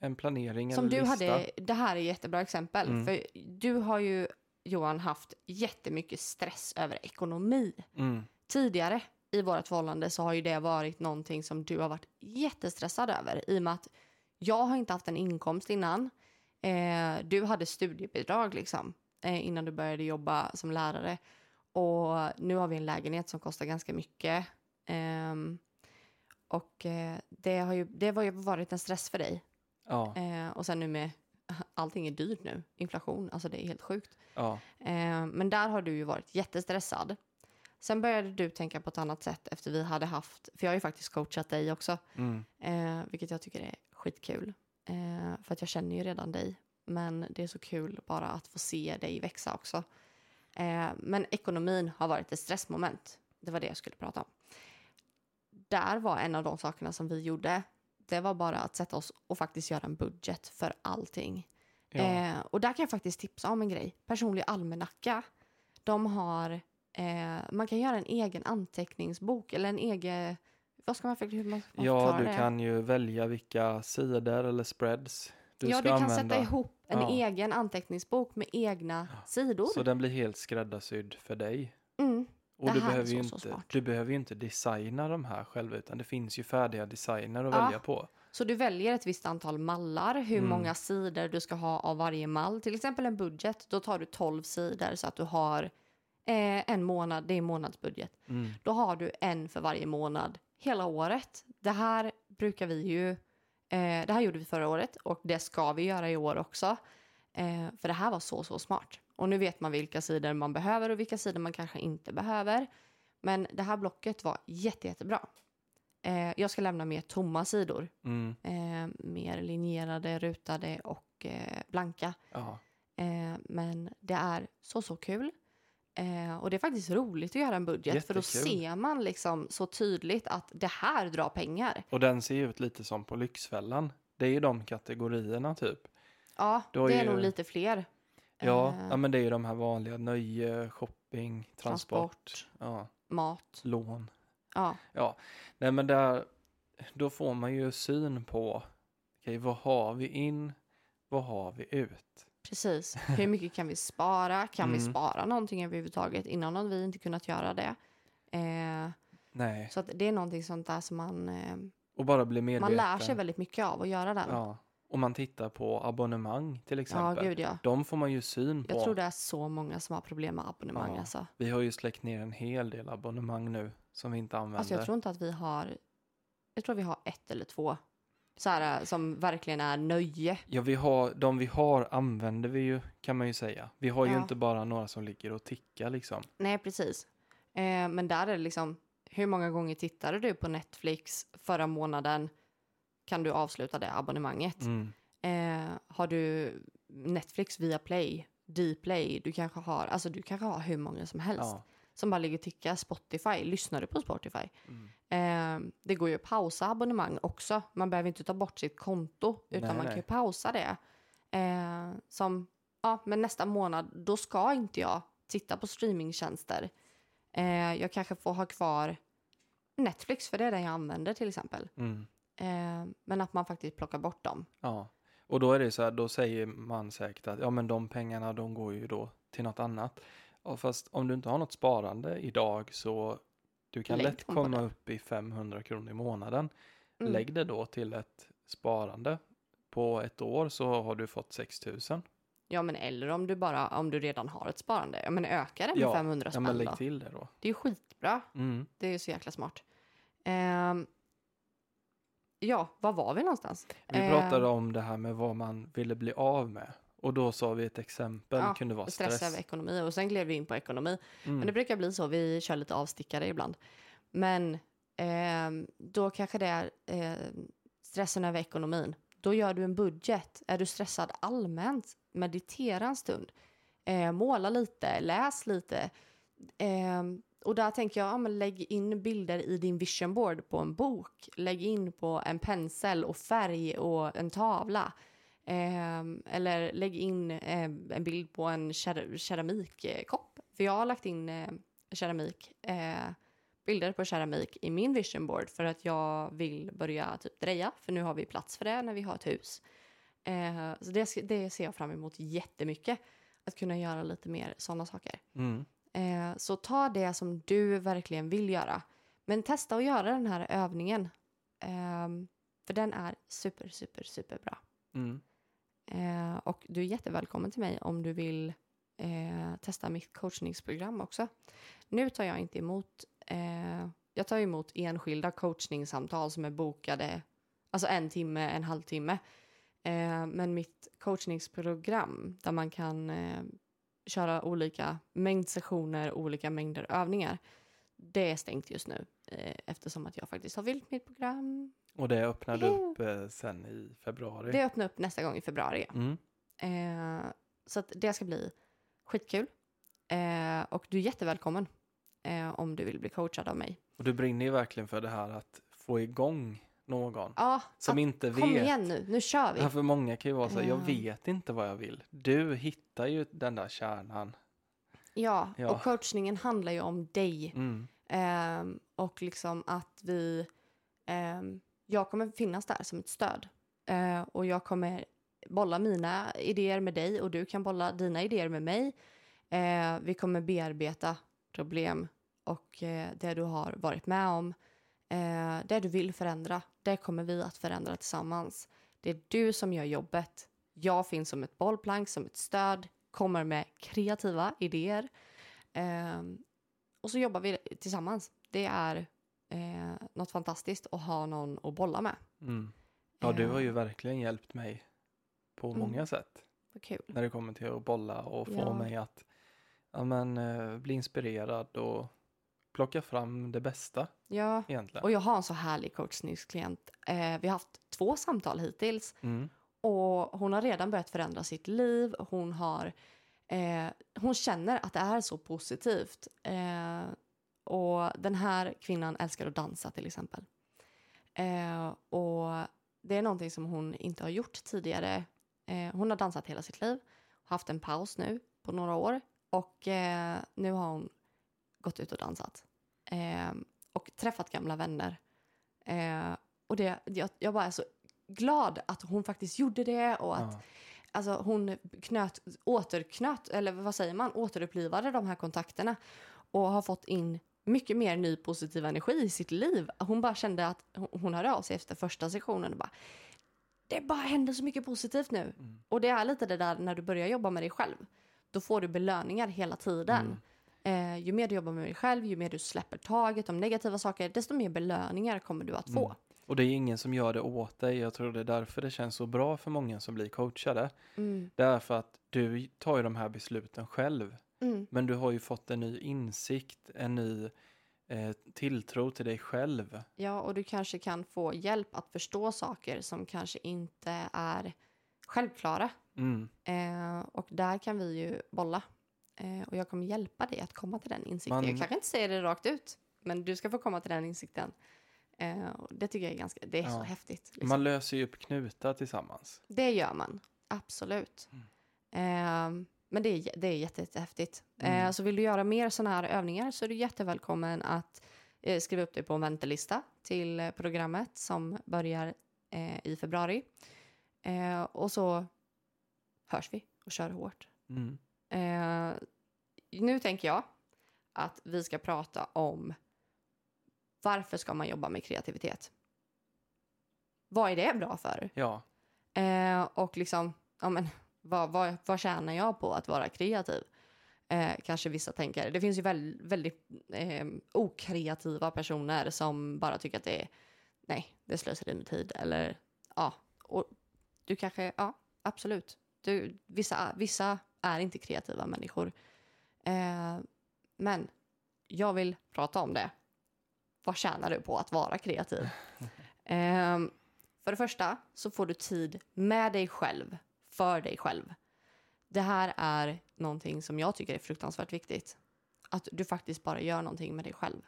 en planering Som eller du lista. hade, det här är ett jättebra exempel. Mm. För du har ju, Johan, haft jättemycket stress över ekonomi. Mm. Tidigare i vårt förhållande så har ju det varit någonting som du har varit jättestressad över i och med att jag har inte haft en inkomst innan. Eh, du hade studiebidrag liksom eh, innan du började jobba som lärare. Och nu har vi en lägenhet som kostar ganska mycket. Ehm, och eh, det har ju det har ju varit en stress för dig. Ja. Eh, och sen nu med allting är dyrt nu. Inflation, alltså det är helt sjukt. Ja. Eh, men där har du ju varit jättestressad. Sen började du tänka på ett annat sätt efter vi hade haft, för jag har ju faktiskt coachat dig också, Mm. eh, vilket jag tycker är skitkul. Eh, för att jag känner ju redan dig, men det är så kul bara att få se dig växa också. Eh, men ekonomin har varit ett stressmoment. Det var det jag skulle prata om. Där var en av de sakerna som vi gjorde. Det var bara att sätta oss och faktiskt göra en budget för allting. Ja. Eh, och där kan jag faktiskt tipsa om en grej. Personlig almanacka. De har, eh, man kan göra en egen anteckningsbok eller en egen, vad ska man för, hur man, man ja, du det? kan ju välja vilka sidor eller spreads du ja, ska du kan använda. sätta ihop en Ja. egen anteckningsbok med egna sidor. Så den blir helt skräddarsydd för dig. Mm. Och du behöver, så, inte, du behöver ju inte designa de här själv, utan det finns ju färdiga designer att Ja. välja på. Så du väljer ett visst antal mallar, hur Mm. många sidor du ska ha av varje mall. Till exempel en budget, då tar du 12 sidor så att du har eh, en månad, det är månadsbudget. Mm. Då har du en för varje månad hela året. Det här brukar vi ju, eh, det här gjorde vi förra året och det ska vi göra i år också. Eh, för det här var så, så smart. Och nu vet man vilka sidor man behöver och vilka sidor man kanske inte behöver. Men det här blocket var jätte, jättebra. Eh, jag ska lämna mer tomma sidor. Mm. Eh, mer linjerade, rutade och eh, blanka. Eh, men det är så, så kul. Eh, och det är faktiskt roligt att göra en budget för då Jättekul. ser man liksom så tydligt att det här drar pengar. Och den ser ut lite som på Lyxfällan. Det är ju de kategorierna typ. Ja, det är ju- nog lite fler. Ja, Eh, ja men det är ju de här vanliga nöje, shopping, transport, transport, Ja, mat. lån. Ja, Nej men där, då får man ju syn på, okej vad har vi in, vad har vi ut? Precis. Hur mycket kan vi spara? Kan vi Mm. spara någonting överhuvudtaget? Innan har vi inte kunnat göra det. Eh, Nej, så att det är någonting sånt där som man, eh, och bara bli medveten. man lär sig väldigt mycket av att göra den. Ja, om man tittar på abonnemang till ja exempel. gud ja. De får man ju syn på. Jag tror det är så många som har problem med abonnemang Ja. alltså. Vi har ju släckt ner en hel del abonnemang nu som vi inte använder. Alltså jag tror inte att vi har, jag tror vi har ett eller två. Så här, som verkligen är nöje. Ja, vi har, de vi har använder vi ju kan man ju säga. Vi har ju Ja. inte bara några som ligger och tickar liksom. Nej, precis. Eh, men där är det liksom, hur många gånger tittade du på Netflix förra månaden? Kan du avsluta det abonnemanget? Mm. Eh, har du Netflix via Play, Dplay, du kanske har, alltså du kanske har hur många som helst. Ja. Som bara ligger och tickar. Spotify, lyssnar du på Spotify? Mm. Eh, det går ju att pausa abonnemang också. Man behöver inte ta bort sitt konto, utan Nej, man kan nej. ju pausa det. Eh, som, ja, men nästa månad, då ska inte jag titta på streamingtjänster. Eh, jag kanske får ha kvar Netflix, för det är den jag använder till exempel. Mm. Eh, men att man faktiskt plockar bort dem. Ja. Och då är det så här, då säger man säkert att ja men de pengarna de går ju då till något annat. Ja, fast om du inte har något sparande idag så du kan Lägg lätt komma upp i 500 kronor i månaden. Mm. Lägg det då till ett sparande. På ett år så har du fått 6000. Ja, men eller om du bara, om du redan har ett sparande. Ja, men öka det med Ja, 500 Ja spänn men då. lägg till det då. Det är ju skitbra. Mm. Det är ju så jäkla smart. Ehm, ja, var var vi någonstans? Vi Ehm, pratade om det här med vad man ville bli av med. Och då sa vi ett exempel, Ja, kunde vara stress stress. över ekonomi och sen gled vi in på ekonomi. Mm. Men det brukar bli så, vi kör lite avstickare ibland. Men ehm, då kanske det är eh, stressen över ekonomin. Då gör du en budget. Är du stressad allmänt, meditera en stund. Eh, måla lite, läs lite. Ehm, och där tänker jag, ja, men lägg in bilder i din vision board på en bok. Lägg in på en pensel och färg och en tavla. Ehm, eller lägg in eh, en bild på en ker- keramikkopp. För jag har lagt in eh, keramik, eh, bilder på keramik i min vision board för att jag vill börja typ dreja. För nu har vi plats för det när vi har ett hus. Eh, så det, det ser jag fram emot jättemycket. Att kunna göra lite mer sådana saker. Mm. Eh, så ta det som du verkligen vill göra. Men testa att göra den här övningen. Ehm, för den är super, super, super bra. Mm. Eh, och du är jättevälkommen till mig om du vill eh, testa mitt coachningsprogram också. Nu tar jag inte emot, eh, jag tar emot enskilda coachningssamtal som är bokade, alltså en timme, en halvtimme. Eh, men mitt coachningsprogram där man kan eh, köra olika mängd sessioner, olika mängder övningar. Det är stängt just nu eh, eftersom att jag faktiskt har vilt mitt program. Och det öppnade upp eh, sen i februari. Det öppnar upp nästa gång i februari. Mm. Eh, så att det ska bli skitkul. Eh, och du är jättevälkommen eh, om du vill bli coachad av mig. Och du brinner ju verkligen för det här att få igång någon Ja, som att- inte vet. kom igen nu, nu kör vi. Ja, för många kan ju vara så här, jag Ja. vet inte vad jag vill. Du hittar ju den där kärnan. Ja, Ja. och coachningen handlar ju om dig. Mm. Ehm, och liksom att vi... ehm, jag kommer finnas där som ett stöd. Eh, och jag kommer bolla mina idéer med dig och du kan bolla dina idéer med mig. Eh, vi kommer bearbeta problem och eh, det du har varit med om. Eh, det du vill förändra, det kommer vi att förändra tillsammans. Det är du som gör jobbet. Jag finns som ett bollplank, som ett stöd, kommer med kreativa idéer. Eh, och så jobbar vi tillsammans. Det är eh, något fantastiskt att ha någon att bolla med. Mm. Ja, du har ju Eh, verkligen hjälpt mig på Mm. många sätt. Vad kul. När det kommer till att bolla och få Ja. mig att ja, men, eh, bli inspirerad och plocka fram det bästa Ja, egentligen. och jag har en så härlig coachningsklient. Eh, vi har haft två samtal hittills Mm. och hon har redan börjat förändra sitt liv. Hon har eh, hon känner att det är så positivt. Eh, och den här kvinnan älskar att dansa till exempel. Eh, och det är någonting som hon inte har gjort tidigare. Eh, hon har dansat hela sitt liv, haft en paus nu på några år och eh, nu har hon gått ut och dansat. Eh, och träffat gamla vänner. Eh, och det, jag, jag bara är så glad att hon faktiskt gjorde det och att Ja. alltså, hon knöt, återknöt, eller vad säger man, återupplivade de här kontakterna och har fått in mycket mer ny positiv energi i sitt liv. Hon bara kände att hon, hörde av sig efter första sessionen och bara det bara händer så mycket positivt nu. Mm. Och det är lite det där när du börjar jobba med dig själv. Då får du belöningar hela tiden. Mm. Eh, ju mer du jobbar med dig själv, ju mer du släpper taget om negativa saker, desto mer belöningar kommer du att få. Mm. Och det är ingen som gör det åt dig. Jag tror det är därför det känns så bra för många som blir coachade. Mm. Det är för att du tar ju de här besluten själv. Mm. Men du har ju fått en ny insikt, en ny eh, tilltro till dig själv. Ja, och du kanske kan få hjälp att förstå saker som kanske inte är självklara. Mm. Eh, och där kan vi ju bolla. Eh, och jag kommer hjälpa dig att komma till den insikten. Man- Jag kanske inte säger det rakt ut, men du ska få komma till den insikten. Eh, och det tycker jag är ganska, det är så Ja. häftigt. Liksom. Man löser ju upp knutar tillsammans. Det gör man, absolut. Mm. Eh, men det är, det är jätte, jättehäftigt. Mm. Eh, så vill du göra mer sådana här övningar så är du jättevälkommen att eh, skriva upp dig på en väntelista till eh, programmet som börjar eh, i februari. Eh, och så hörs vi och kör hårt. Mm. Eh, nu tänker jag att vi ska prata om varför ska man jobba med kreativitet? Vad är det bra för? Ja, Eh, och liksom, ja men, vad, vad, vad tjänar jag på att vara kreativ? Eh, kanske vissa tänker. Det finns ju väl, väldigt eh, okreativa personer som bara tycker att det är, nej, det slösar med tid. Eller, ja, och du kanske, ja, absolut. Du, vissa, vissa är inte kreativa människor. Eh, men jag vill prata om det. Vad tjänar du på att vara kreativ? Ehm, för det första så får du tid med dig själv, för dig själv. Det här är någonting som jag tycker är fruktansvärt viktigt. Att du faktiskt bara gör någonting med dig själv.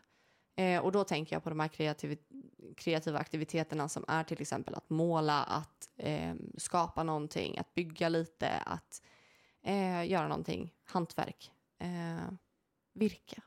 Eh, och då tänker jag på de här kreativ kreativa aktiviteterna som är till exempel att måla, att eh, skapa någonting, att bygga lite, att eh, göra någonting, hantverk, eh, virka,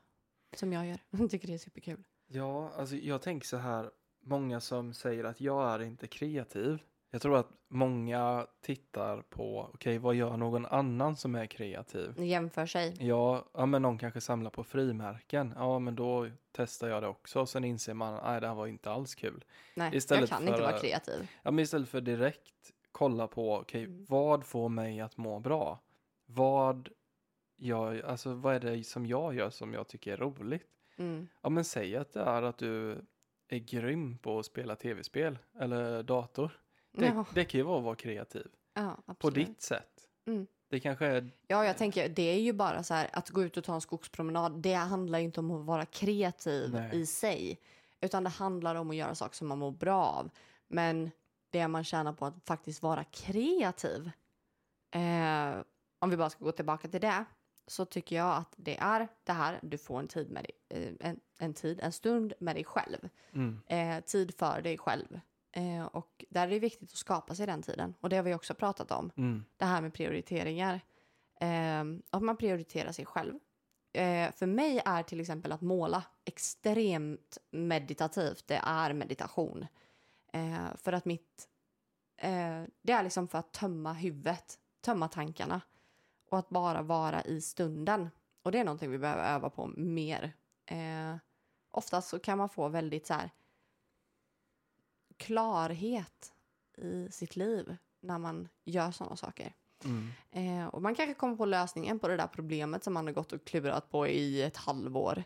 som jag gör. Jag tycker det är superkul. ja alltså jag tänker så här. Många som säger att jag är inte kreativ. Jag tror att många tittar på, okej vad gör någon annan som är kreativ? Jämför sig. Ja, ja, men någon kanske samlar på frimärken. Ja, men då testar jag det också. Sen inser man, nej det här var inte alls kul. Nej, Istället jag kan inte för, vara eh, kreativ. Ja, men istället för direkt kolla på, okej, Mm. vad får mig att må bra? Vad jag, alltså vad är det som jag gör som jag tycker är roligt? Mm. Ja, men säg att det är att du är grym på att spela tv-spel eller dator. Det, Ja, det kan ju vara att vara kreativ. ja, På absolut. ditt sätt. Mm. Det kanske är... Ja, jag tänker det är ju bara så här att gå ut och ta en skogspromenad. Det handlar ju inte om att vara kreativ Nej. i sig, utan det handlar om att göra saker som man mår bra av. Men det man tjänar på att faktiskt vara kreativ. Eh, om vi bara ska gå tillbaka till det så tycker jag att det är det här. Du får en tid med dig, eh, en, en tid, en stund med dig själv. Mm. Eh, tid för dig själv. Eh, och där är det viktigt att skapa sig den tiden. Och det har vi också pratat om Mm. det här med prioriteringar. Eh, att man prioriterar sig själv. Eh, för mig är till exempel att måla extremt meditativt. Det är meditation. Eh, för att mitt... Eh, det är liksom för att tömma huvudet, tömma tankarna och att bara vara i stunden. Och det är någonting vi behöver öva på mer. Eh, oftast så kan man få väldigt så här klarhet i sitt liv när man gör sådana saker. Mm. Eh, och man kanske kommer på lösningen på det där problemet som man har gått och klurat på i ett halvår.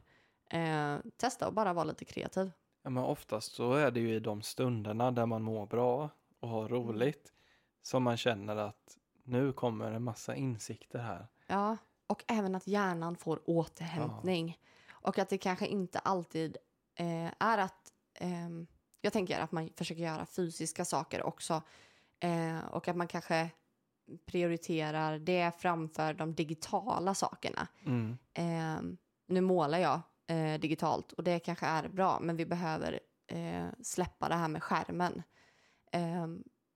Eh, testa att bara vara lite kreativ. Ja, men oftast så är det ju i de stunderna där man mår bra och har roligt som man känner att nu kommer en massa insikter här. Ja, och även att hjärnan får återhämtning. Och att det kanske inte alltid eh, är att... ehm, jag tänker att man försöker göra fysiska saker också. Eh, och att man kanske prioriterar det framför de digitala sakerna. Mm. Eh, nu målar jag eh, digitalt och det kanske är bra, men vi behöver eh, släppa det här med skärmen. Eh,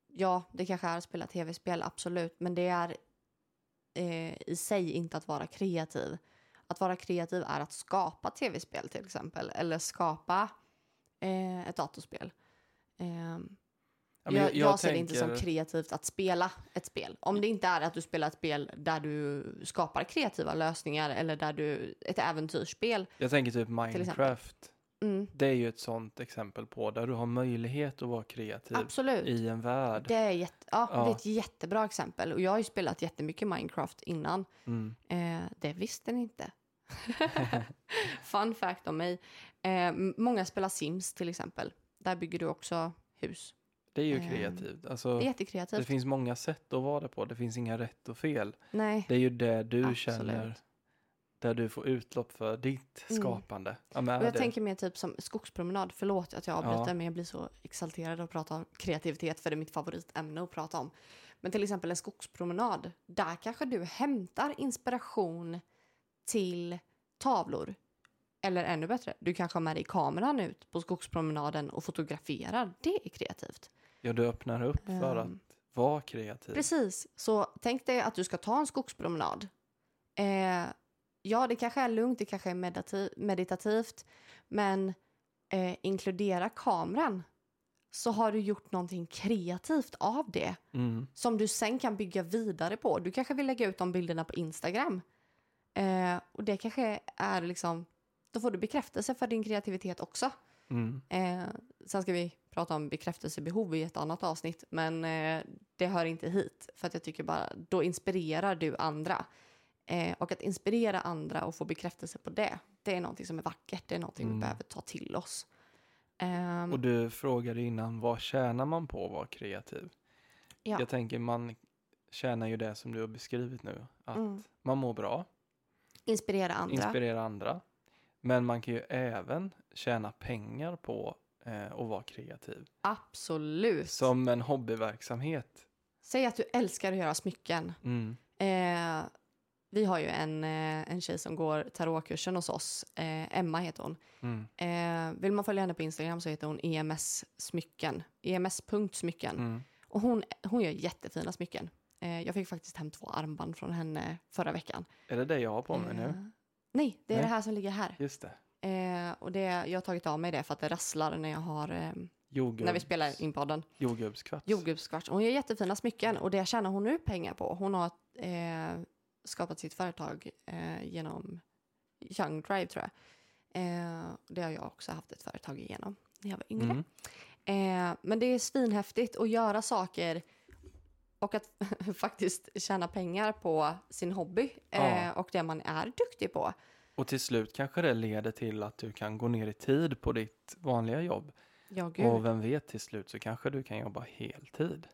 ja, det kanske är att spela tv-spel, absolut, men det är eh, i sig inte att vara kreativ. Att vara kreativ är att skapa tv-spel till exempel, eller skapa eh, ett datorspel. Eh, Ja, men jag, jag, ser det inte som kreativt att spela ett spel. Om det inte är att du spelar ett spel där du skapar kreativa lösningar eller där du, ett äventyrsspel. Jag tänker typ. Minecraft. Mm, Det är ju ett sånt exempel på där du har möjlighet att vara kreativ absolut. i en värld. Det är, jätte, ja, Ja. det är ett jättebra exempel. Och jag har ju spelat jättemycket Minecraft innan. Mm. Eh, det visste ni inte. Fun fact om mig. Eh, många spelar Sims till exempel. Där bygger du också hus. Det är ju Ehm, kreativt. Det Alltså, är det jättekreativt. finns många sätt att vara det på. Det finns inga rätt och fel. Nej, Det är ju det du Absolut. känner. Där du får utlopp för ditt Mm. skapande. Ja, och är jag det. tänker mer typ som skogspromenad. Förlåt att jag avbryter, Ja. men jag blir så exalterad att prata om kreativitet för det är mitt favoritämne att prata om. Men till exempel en skogspromenad, där kanske du hämtar inspiration till tavlor. Eller ännu bättre, du kanske har med dig kameran ut på skogspromenaden och fotograferar. Det är kreativt. Ja, du öppnar upp för Ehm, att vara kreativ. Precis, så tänk dig att du ska ta en skogspromenad. Eh, ja, det kanske är lugnt, det kanske är meditativ- meditativt, men eh, inkludera kameran så har du gjort någonting kreativt av det Mm. som du sen kan bygga vidare på. Du kanske vill lägga ut de bilderna på Instagram. Eh, och det kanske är liksom, då får du bekräftelse för din kreativitet också. Mm. Eh, sen ska vi prata om bekräftelsebehov i ett annat avsnitt, men eh, det hör inte hit. För att jag tycker bara, då inspirerar du andra. Eh, och att inspirera andra och få bekräftelse på det, det är någonting som är vackert. Det är någonting Mm. vi behöver ta till oss. Ehm, Och du frågade innan, vad tjänar man på att vara kreativ? Ja. Jag tänker man tjänar ju det som du har beskrivit nu. Att Mm. man mår bra, inspirera andra. inspirera andra. Men man kan ju även tjäna pengar på eh, att vara kreativ. Absolut. Som en hobbyverksamhet. Säg att du älskar att göra smycken. Mm. Eh, vi har ju en, eh, en tjej som går tarotkursen hos oss. Eh, Emma heter hon. Mm. Eh, vill man följa henne på Instagram så heter hon EMS smycken. EMS.smycken. Mm. Och hon, hon gör jättefina smycken. Eh, jag fick faktiskt hem två armband från henne förra veckan. Är det det jag har på mig Eh, nu? Nej, det är Nej. det här som ligger här. Just det. Eh, och det, jag har tagit av mig det för att det rasslar när jag har eh, Jordgubbs, när vi spelar in podden. Jordgubbskvarts. Jordgubbskvarts. Hon gör jättefina smycken och det tjänar hon nu pengar på. Hon har eh, skapat sitt företag eh, genom Young Drive tror jag. Eh, det har jag också haft ett företag igenom när jag var yngre. Mm. Eh, men det är svinhäftigt att göra saker och att faktiskt tjäna pengar på sin hobby eh, Ja. och det man är duktig på. Och till slut kanske det leder till att du kan gå ner i tid på ditt vanliga jobb. Ja, gud. Och vem vet, till slut så kanske du kan jobba heltid.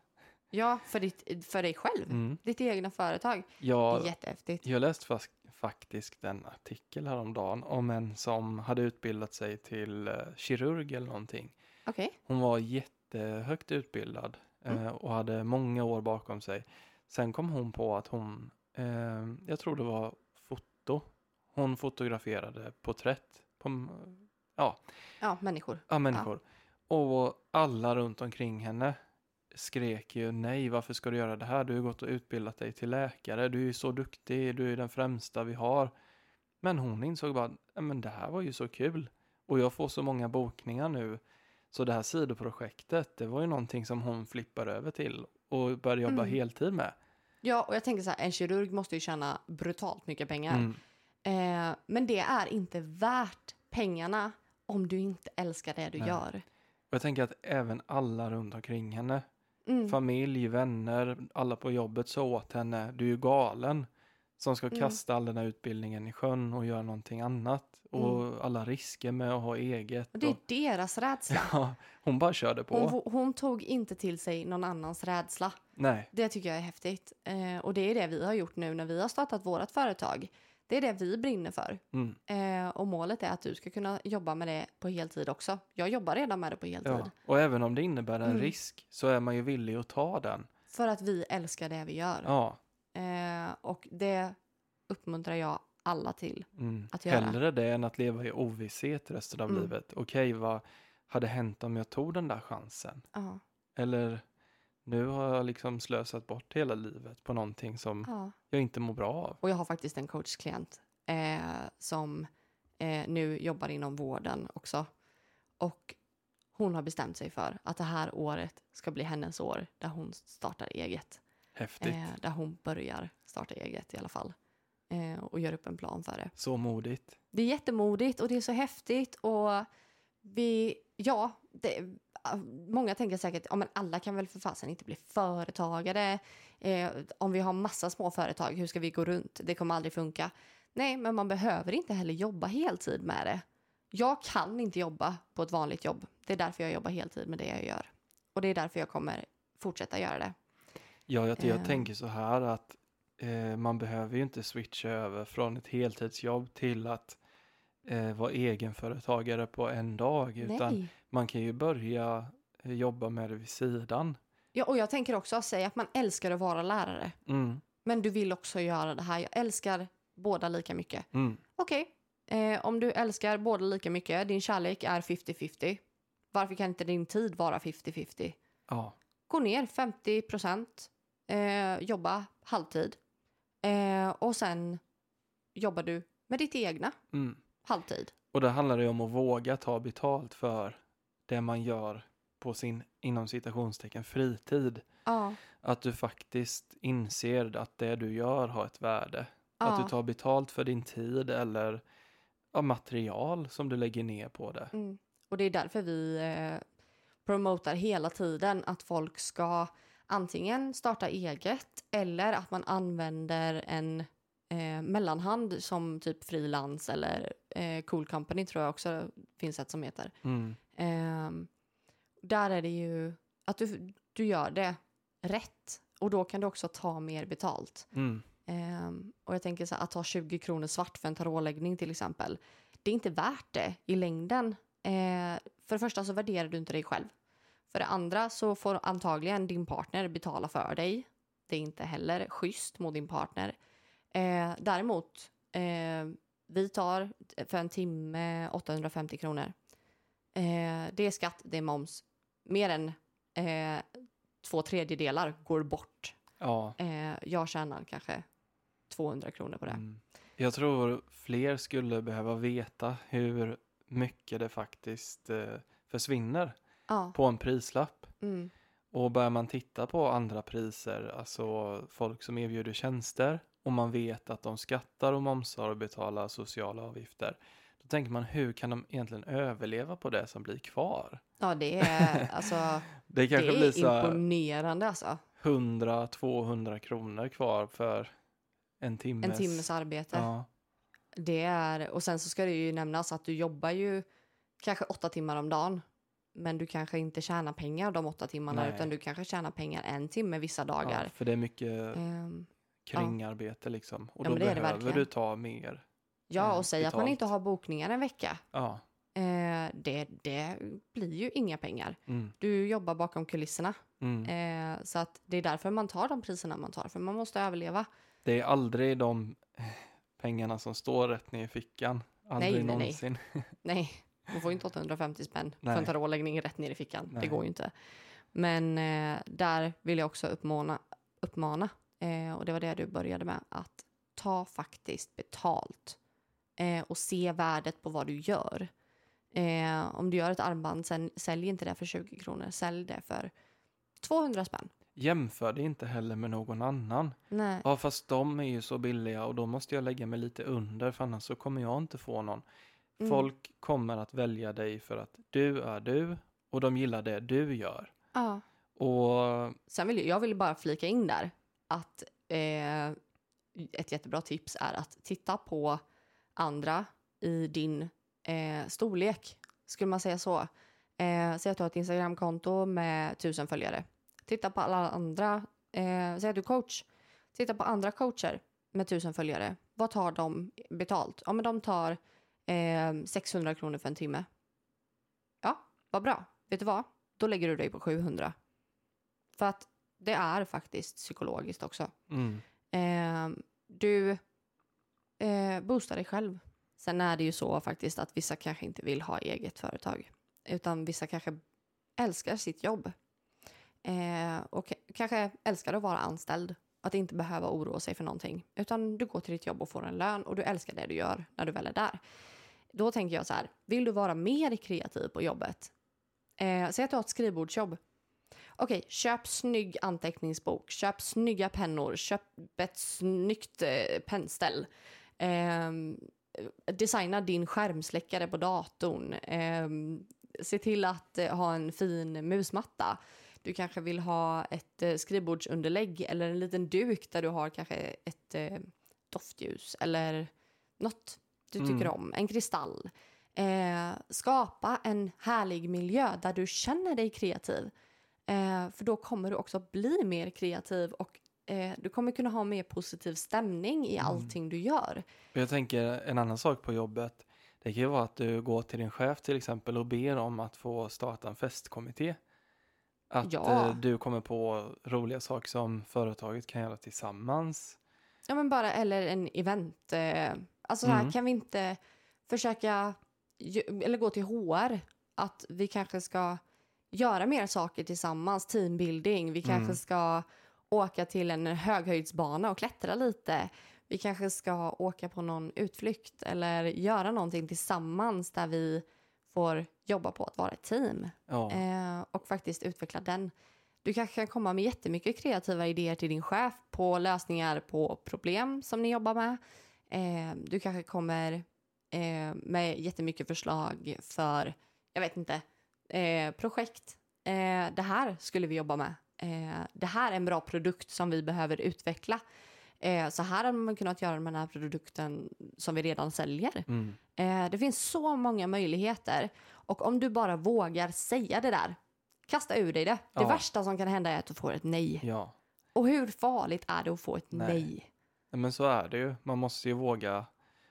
Ja, för, ditt, för dig själv. Mm. Ditt egna företag. Jag, Jättehäftigt. jag läste fast, faktiskt en artikel häromdagen om en som hade utbildat sig till eh, kirurg eller någonting. Okej. Hon var jättehögt utbildad eh, Mm. och hade många år bakom sig. Sen kom hon på att hon, eh, jag tror det var foto, hon fotograferade porträtt på ja, Ja, människor. ja, människor. Och alla runt omkring henne skrek ju nej, varför ska du göra det här? Du har gått och utbildat dig till läkare, du är ju så duktig, du är den främsta vi har. Men hon insåg bara, "Nej, men det här var ju så kul. Och jag får så många bokningar nu. Så det här sidoprojektet, det var ju någonting som hon flippar över till och började jobba Mm. heltid med. Ja, och jag tänker så här, en kirurg måste ju tjäna brutalt mycket pengar. Mm. Eh, men det är inte värt pengarna om du inte älskar det du Nej. gör. Och jag tänker att även alla runt omkring henne, Mm. familj, vänner, alla på jobbet sa åt henne, du är ju galen som ska Mm. kasta all den här utbildningen i sjön och göra någonting annat. Och alla risker med att ha eget. Och det är och, deras rädsla. ja, hon bara körde på. Hon, hon tog inte till sig någon annans rädsla. Nej, Det tycker jag är häftigt. Eh, och det är det vi har gjort nu när vi har startat vårt företag. Det är det vi brinner för. mm, Eh, och målet är att du ska kunna jobba med det på heltid också. Jag jobbar redan med det på heltid. ja. Och även om det innebär en Mm. risk så är man ju villig att ta den. För att vi älskar det vi gör. Ja, Eh, och det uppmuntrar jag alla till. mm. Att göra. hellre det än att leva i ovisshet resten av Mm. livet. Okej, vad hade hänt om jag tog den där chansen? Ja, Eller nu har jag liksom slösat bort hela livet på någonting som ja. jag inte mår bra av. Och jag har faktiskt en coachklient eh, som eh, nu jobbar inom vården också. Och hon har bestämt sig för att det här året ska bli hennes år där hon startar eget. Häftigt. Eh, där hon börjar starta eget i alla fall. Eh, och gör upp en plan för det. Så modigt. Det är jättemodigt och det är så häftigt och vi, ja, det, många tänker säkert, ja men alla kan väl för fasen inte bli företagare. Eh, om vi har massa små företag, hur ska vi gå runt? Det kommer aldrig funka. Nej, men man behöver inte heller jobba heltid med det. Jag kan inte jobba på ett vanligt jobb. Det är därför jag jobbar heltid med det jag gör. Och det är därför jag kommer fortsätta göra det. Ja, jag, jag Eh. tänker så här att eh, man behöver ju inte switcha över från ett heltidsjobb till att eh, vara egenföretagare på en dag. Utan Nej. man kan ju börja eh, jobba med det vid sidan. Ja, och jag tänker också säga att man älskar att vara lärare. Mm, Men du vill också göra det här. Jag älskar båda lika mycket. mm, Okej, eh, om du älskar båda lika mycket, din kärlek är 50-50. Varför kan inte din tid vara 50-50? ja, Gå ner 50 procent, eh, jobba halvtid eh, och sen jobbar du med ditt egna mm. halvtid. Och det handlar ju om att våga ta betalt för det man gör på sin, inom citationstecken, fritid. Ja, Att du faktiskt inser att det du gör har ett värde. Att ja. du tar betalt för din tid eller ja, material som du lägger ner på det. Mm. Och det är därför vi eh, promotar hela tiden att folk ska antingen starta eget eller att man använder en eh, mellanhand som typ frilans eller eh, Cool Company tror jag också finns ett som heter. Mm. Ehm, där är det ju att du, du gör det rätt och då kan du också ta mer betalt. Mm. Ehm, och jag tänker så här, att ta 20 kronor svart för en tarotläggning till exempel. Det är inte värt det i längden. Eh, för det första så värderar du inte dig själv. För det andra så får antagligen din partner betala för dig. Det är inte heller schysst mot din partner. Eh, däremot, eh, vi tar för en timme 850 kronor. Eh, det är skatt, det är moms. Mer än eh, två tredjedelar går bort Ja. Eh, jag tjänar kanske 200 kronor på det. Mm. Jag tror fler skulle behöva veta hur mycket det faktiskt eh, försvinner Ja. på en prislapp. Mm. Och börjar man titta på andra priser, alltså folk som erbjuder tjänster och man vet att de skattar och momsar och betalar sociala avgifter. Då tänker man hur kan de egentligen överleva på det som blir kvar? ja, det är, alltså, Det det kanske blir är så här imponerande alltså. 100-200 kronor kvar för en timmes... En timmes arbete. Ja, Det är, och sen så ska det ju nämnas att du jobbar ju kanske åtta timmar om dagen. Men du kanske inte tjänar pengar de åtta timmarna Nej. utan du kanske tjänar pengar en timme vissa dagar. Ja, för det är mycket Ehm, kringarbete liksom. Och Ja, då behöver du ta mer. ja, eh, och säg att man inte har bokningar en vecka. Ja. Eh, det, det blir ju inga pengar. Mm. Du jobbar bakom kulisserna. Mm. Eh, så att det är därför man tar de priserna man tar, för man måste överleva. Det är aldrig de eh, pengarna som står rätt ner i fickan. Aldrig nej, nej. någonsin. Nej, man får ju inte 850 spänn för en taroläggning rätt ner i fickan. Det Nej. går ju inte. Men eh, där vill jag också uppmana, uppmana eh, och det var det du började med, att ta faktiskt betalt eh, och se värdet på vad du gör. Eh, om du gör ett armband, sen, sälj inte det för 20 kronor, sälj det för 200 spänn. Jämför det inte heller med någon annan. Nej. Ja, fast de är ju så billiga och då måste jag lägga mig lite under för annars så kommer jag inte få någon. Mm. Folk kommer att välja dig för att du är du och de gillar det du gör. Ja. Och Sen vill jag, jag vill bara flika in där att eh, ett jättebra tips är att titta på andra i din eh, storlek. Skulle man säga så. Eh, säg att du har ett Instagramkonto med tusen följare. Titta på alla andra. Eh, säg att du är coach. Titta på andra coacher med tusen följare. Vad tar de betalt? Ja, men de tar eh, 600 kronor för en timme. Ja, vad bra. Vet du vad? Då lägger du dig på 700. För att det är faktiskt psykologiskt också. mm, Eh, du eh, boostar dig själv. Sen är det ju så faktiskt att vissa kanske inte vill ha eget företag. Utan vissa kanske älskar sitt jobb. Eh, och kanske älskar att vara anställd. Att inte behöva oroa sig för någonting. Utan du går till ditt jobb och får en lön och du älskar det du gör när du väl är där. Då tänker jag så här, vill du vara mer kreativ på jobbet? Eh, säg att du har ett skrivbordsjobb. Okej, köp snygg anteckningsbok, köp snygga pennor, köp ett snyggt eh, pennställ. Eh, designa din skärmsläckare på datorn. Eh, se till att eh, ha en fin musmatta. Du kanske vill ha ett eh, skrivbordsunderlägg eller en liten duk där du har kanske ett eh, doftljus eller något du tycker Mm. om, en kristall. Eh, skapa en härlig miljö där du känner dig kreativ. Eh, för då kommer du också bli mer kreativ och eh, du kommer kunna ha mer positiv stämning i Mm. allting du gör. Jag tänker en annan sak på jobbet. Det kan ju vara att du går till din chef till exempel och ber om att få starta en festkommitté. Att Ja. eh, du kommer på roliga saker som företaget kan göra tillsammans. Ja men bara, eller en event. Alltså så här, Mm. kan vi inte försöka, eller gå till HR, att vi kanske ska göra mer saker tillsammans, teambuilding, vi kanske Mm. ska åka till en höghöjdsbana och klättra lite. Vi kanske ska åka på någon utflykt eller göra någonting tillsammans där vi får jobba på att vara ett team Ja, eh, och faktiskt utveckla den. Du kanske kan komma med jättemycket kreativa idéer till din chef på lösningar på problem som ni jobbar med. Eh, du kanske kommer eh, med jättemycket förslag för, jag vet inte, eh, projekt. Eh, det här skulle vi jobba med. Eh, det här är en bra produkt som vi behöver utveckla. Eh, så här hade man kunnat göra med den här produkten som vi redan säljer. mm, det finns så många möjligheter. Och om du bara vågar säga det där, kasta ur dig det. Det Ja. värsta som kan hända är att du får ett nej. ja. Och hur farligt är det att få ett Nej. nej? Men så är det ju. Man måste ju våga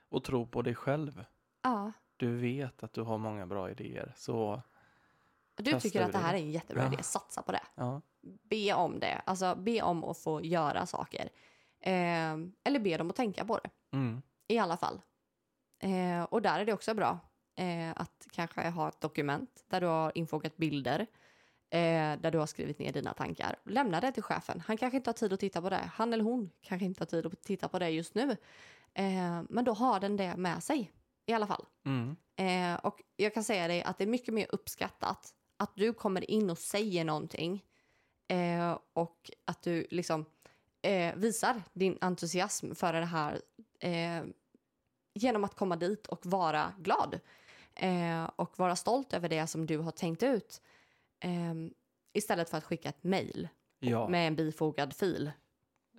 och tro på dig själv. Ja, Du vet att du har många bra idéer. Så du tycker att det här är en jättebra Ja. idé, satsa på det. ja, Be om det, alltså be om att få göra saker. Eh, eller be dem att tänka på det, mm, i alla fall. Eh, och där är det också bra eh, att kanske ha ett dokument där du har infogat bilder. Eh, där du har skrivit ner dina tankar. Lämna det till chefen. Han kanske inte har tid att titta på det. Han eller hon kanske inte har tid att titta på det just nu. Eh, men då har den det med sig i alla fall. mm, Eh, och jag kan säga dig att det är mycket mer uppskattat att du kommer in och säger någonting eh, och att du liksom eh, visar din entusiasm för det här eh, genom att komma dit och vara glad eh, och vara stolt över det som du har tänkt ut eh, istället för att skicka ett mejl ja. med en bifogad fil.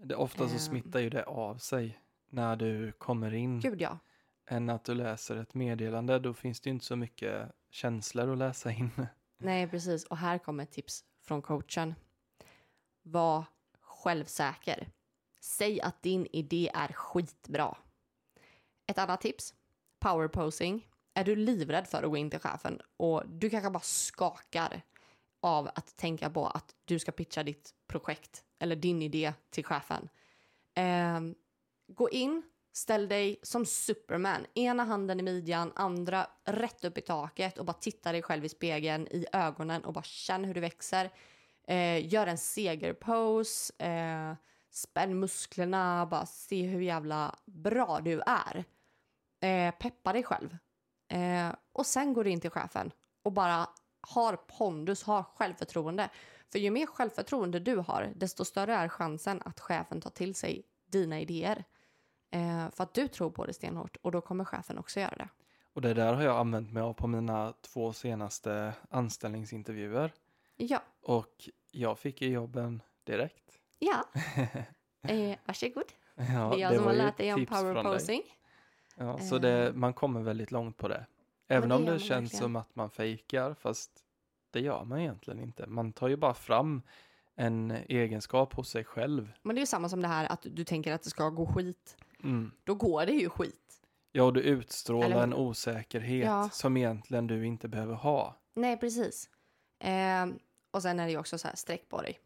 Det, ofta så Ehm. smittar ju det av sig när du kommer in. Gud ja. Än att du läser ett meddelande. Då finns det ju inte så mycket känslor att läsa in. Nej, precis. Och här kommer ett tips från coachen. Var självsäker. Säg att din idé är skitbra. Ett annat tips. Power posing. Är du livrädd för att gå in till chefen och du kanske bara skakar av att tänka på att du ska pitcha ditt projekt eller din idé till chefen. Eh, gå in, ställ dig som Superman. Ena handen i midjan, andra rätt upp i taket och bara titta dig själv i spegeln i ögonen och bara känn hur du växer. Eh, gör en segerpose, eh, spänn musklerna, bara se hur jävla bra du är. Eh, peppa dig själv. Eh, och sen går du in till chefen och bara har pondus, har självförtroende. För ju mer självförtroende du har, desto större är chansen att chefen tar till sig dina idéer. Eh, för att du tror på det stenhårt och då kommer chefen också göra det. Och det där har jag använt mig av på mina två senaste anställningsintervjuer. Ja, Och jag fick ju jobben direkt. ja. Eh, varsågod. Ja, det är jag som har lärt dig om power posing. Ja, så det, man kommer väldigt långt på det. Även det om det känns verkligen. som att man fejkar, fast det gör man egentligen inte. Man tar ju bara fram en egenskap hos sig själv. Men det är ju samma som det här att du tänker att det ska gå skit. Mm. Då går det ju skit. Ja, och du utstrålar Eller- en osäkerhet Ja. som egentligen du inte behöver ha. Nej, precis. Eh, och sen är det ju också så här, sträck på dig.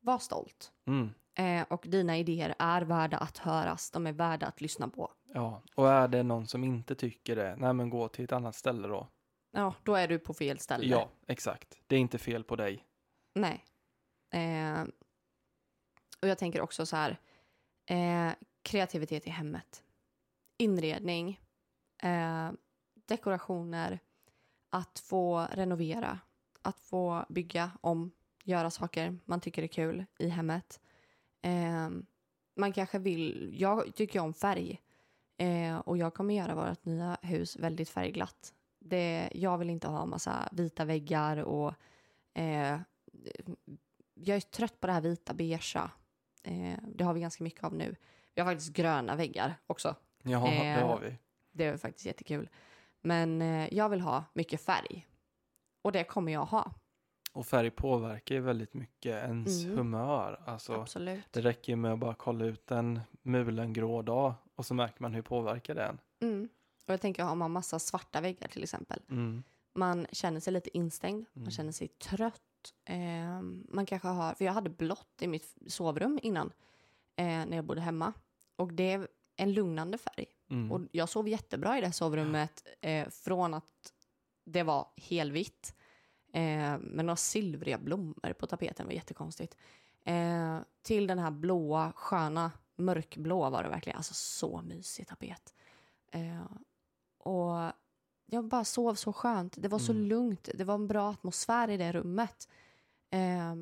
Var stolt. Mm. Eh, och dina idéer är värda att höras. De är värda att lyssna på. Ja, och är det någon som inte tycker det, nej men gå till ett annat ställe då. Ja, då är du på fel ställe. Ja, exakt. Det är inte fel på dig. Nej. Eh, och jag tänker också så här. Eh, kreativitet i hemmet. Inredning. Eh, dekorationer. Att få renovera. Att få bygga om. Göra saker man tycker är kul i hemmet. Eh, man kanske vill... Jag tycker om färg. Eh, och jag kommer göra vårt nya hus väldigt färgglatt. Det, jag vill inte ha massa vita väggar och eh, jag är trött på det här vita beigea. Eh, det har vi ganska mycket av nu. Vi har faktiskt gröna väggar också. Ja, det Eh, har vi. Det är faktiskt jättekul. Men eh, jag vill ha mycket färg. Och det kommer jag ha. Och färg påverkar ju väldigt mycket ens Mm. humör. Alltså, Absolut. det räcker med att bara kolla ut en mulen grå dag och så märker man hur påverkar det en. Mm. Och jag tänker har man massa svarta väggar till exempel. Mm. Man känner sig lite instängd. Mm. Man känner sig trött. Eh, man kanske har, för jag hade blått i mitt sovrum innan. Eh, när jag bodde hemma. Och det är en lugnande färg. Mm. Och jag sov jättebra i det sovrummet eh, från att det var helvitt eh, med några silvriga blommor på tapeten. var jättekonstigt. Eh, till den här blåa, sköna, mörkblå var det verkligen. Alltså så mysig tapet. Eh, och jag bara sov så skönt. Det var så Mm. lugnt. Det var en bra atmosfär i det rummet. Eh,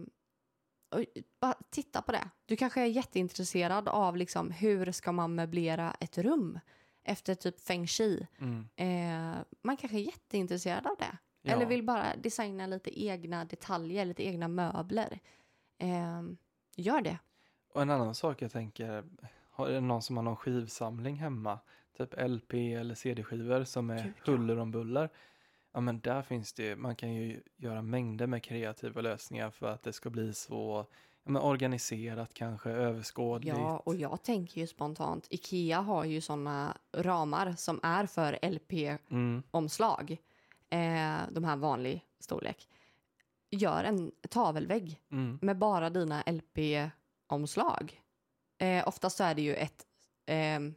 och bara titta på det. Du kanske är jätteintresserad av liksom, hur ska man möblera ett rum efter typ feng shui. Mm. Eh, man kanske är jätteintresserad av det. Ja. Eller vill bara designa lite egna detaljer, lite egna möbler. Eh, gör det. Och en annan sak jag tänker, har är det någon som har någon skivsamling hemma? Typ LP eller CD-skivor som är huller om buller. Ja men där finns det man kan ju göra mängder med kreativa lösningar för att det ska bli så ja, men organiserat kanske, överskådligt. Ja, och jag tänker ju spontant. Ikea har ju såna ramar som är för LP-omslag. Mm, Eh, de här vanlig storlek. Gör en tavelvägg mm, med bara dina LP-omslag. Eh, oftast så är det ju ett, ehm,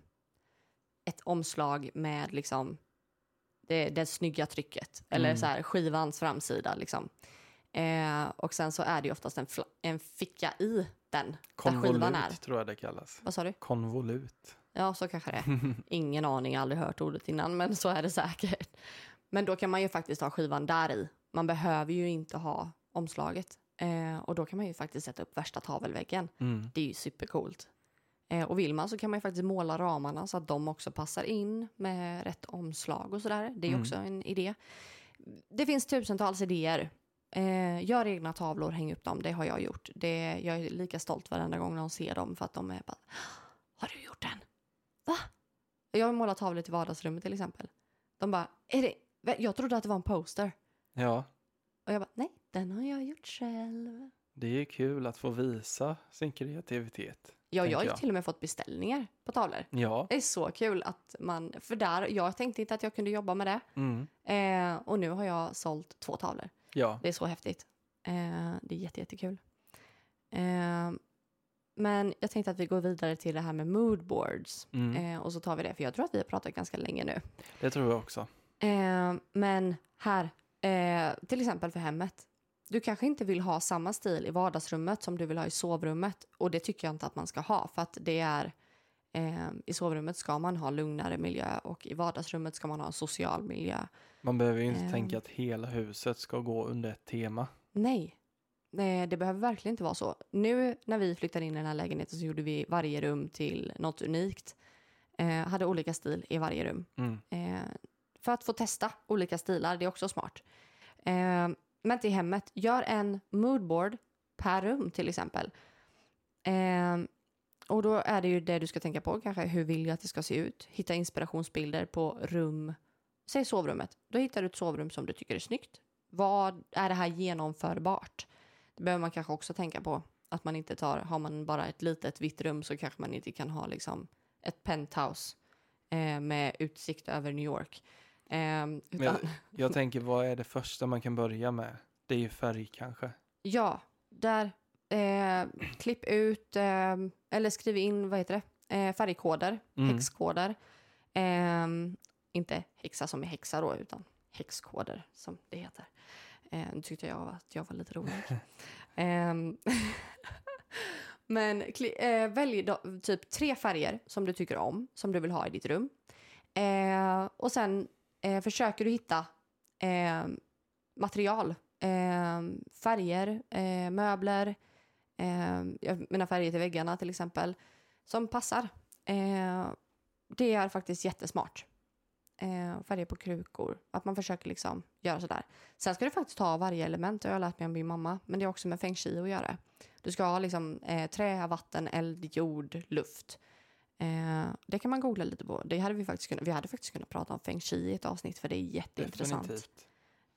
ett omslag med liksom det, det snygga trycket. Eller Mm. så här skivans framsida liksom. Eh, och sen så är det ju oftast en, en ficka i den. Där skivan är. konvolut tror jag det kallas. Vad sa du? Konvolut. Ja, så kanske det är. Ingen aning, aldrig hört ordet innan, men så är det säkert. Men då kan man ju faktiskt ha skivan där i. Man behöver ju inte ha omslaget. Eh, och då kan man ju faktiskt sätta upp värsta tavelväggen. Mm. Det är ju supercoolt. Eh, och vill man så kan man ju faktiskt måla ramarna så att de också passar in med rätt omslag och sådär. Det är Mm. också en idé. Det finns tusentals idéer. Eh, gör egna tavlor, häng upp dem. Det har jag gjort. Det, jag är lika stolt varenda gång någon ser dem för att de är bara Har du gjort den? Va? Jag har målat tavlor till vardagsrummet till exempel. De bara, är det, jag trodde att det var en poster. Ja, Och jag bara, nej, den har jag gjort själv. Det är kul att få visa sin kreativitet. Ja, jag har jag. till och med fått beställningar på tavlor. Ja. Det är så kul att man, för där, jag tänkte inte att jag kunde jobba med det. Mm. Eh, och nu har jag sålt två tavlor. Ja. Det är så häftigt. Eh, det är jätte, jättekul. Eh, men jag tänkte att vi går vidare till det här med moodboards. Mm. Eh, och så tar vi det, för jag tror att vi har pratat ganska länge nu. Det tror jag också. Eh, men här, eh, till exempel för hemmet. Du kanske inte vill ha samma stil i vardagsrummet som du vill ha i sovrummet. Och det tycker jag inte att man ska ha. För att det är, eh, i sovrummet ska man ha lugnare miljö och i vardagsrummet ska man ha en social miljö. Man behöver ju inte Ehm. tänka att hela huset ska gå under ett tema. Nej, Nej, det behöver verkligen inte vara så. Nu när vi flyttade in i den här lägenheten så gjorde vi varje rum till något unikt. Eh, hade olika stil i varje rum. Mm. Eh, för att få testa olika stilar, det är också smart. Eh, men till hemmet, gör en moodboard per rum till exempel. Eh, och då är det ju det du ska tänka på, kanske hur vill jag att det ska se ut? Hitta inspirationsbilder på rum, säg sovrummet. Då hittar du ett sovrum som du tycker är snyggt. Vad är det här genomförbart? Det behöver man kanske också tänka på. Att man inte tar, har man bara ett litet vitt rum så kanske man inte kan ha liksom ett penthouse eh, med utsikt över New York. Eh, utan, Jag tänker, vad är det första man kan börja med? Det är ju färg kanske. ja, där. Eh, klipp ut eh, eller skriv in, vad heter det, eh, färgkoder, Mm. häxkoder. Eh, inte häxa som är häxa då, utan häxkoder som det heter. Eh, nu tyckte jag att jag var lite rolig. Ehm, Men eh, välj då, typ tre färger som du tycker om, som du vill ha i ditt rum. Eh, och sen eh, försöker du hitta eh, material, eh, färger, eh, möbler, eh, jag menar färger till väggarna till exempel, som passar. Eh, det är faktiskt jättesmart. Eh, färger på krukor, att man försöker liksom göra sådär. Sen ska du faktiskt ta varje element, det har jag lärt mig av min mamma, men det är också med feng shui att göra. Du ska ha liksom eh, trä, vatten, eld, jord, luft. Eh, det kan man googla lite på. Det hade vi, faktiskt kunnat, vi hade faktiskt kunnat prata om feng shui i ett avsnitt för det är jätteintressant.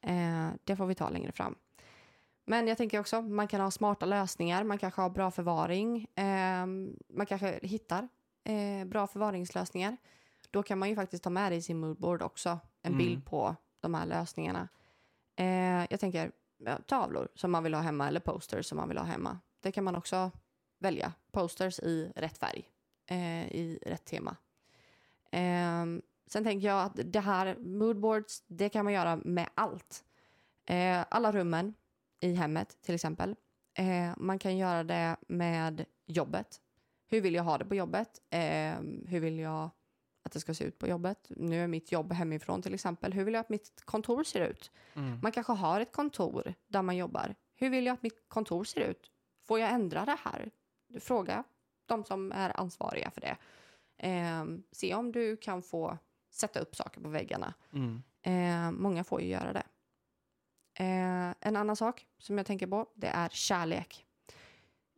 Eh, det får vi ta längre fram. Men jag tänker också, man kan ha smarta lösningar, man kanske har bra förvaring, eh, man kanske hittar eh, bra förvaringslösningar. Då kan man ju faktiskt ta med det i sin moodboard också, en Mm. bild på de här lösningarna. Eh, jag tänker tavlor som man vill ha hemma eller posters som man vill ha hemma. Det kan man också välja. Posters i rätt färg, eh, i rätt tema. Ehm, sen tänker jag att det här moodboards, det kan man göra med allt. Eh, alla rummen i hemmet till exempel. Eh, man kan göra det med jobbet. Hur vill jag ha det på jobbet? Eh, hur vill jag att det ska se ut på jobbet? Nu är mitt jobb hemifrån till exempel. Hur vill jag att mitt kontor ser ut? Mm. Man kanske har ett kontor där man jobbar. Hur vill jag att mitt kontor ser ut? Får jag ändra det här? Fråga de som är ansvariga för det. Eh, se om du kan få sätta upp saker på väggarna. Mm. Eh, många får ju göra det. Eh, en annan sak som jag tänker på, det är kärlek.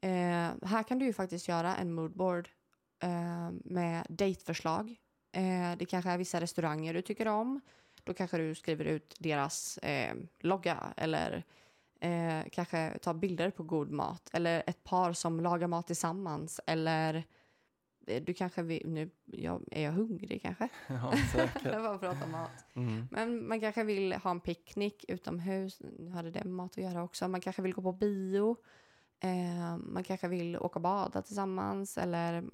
Eh, här kan du ju faktiskt göra en moodboard eh, med dateförslag. Eh, det kanske är vissa restauranger du tycker om. Då kanske du skriver ut deras logga eller eh, kanske tar bilder på god mat. Eller ett par som lagar mat tillsammans. Eller eh, du kanske vill, nu jag, är jag hungrig kanske? Ja, säkert. Bara prata om mat. Mm. Men man kanske vill ha en picknick utomhus. Nu hade det med mat att göra också. Man kanske vill gå på bio. Eh, man kanske vill åka och bada tillsammans eller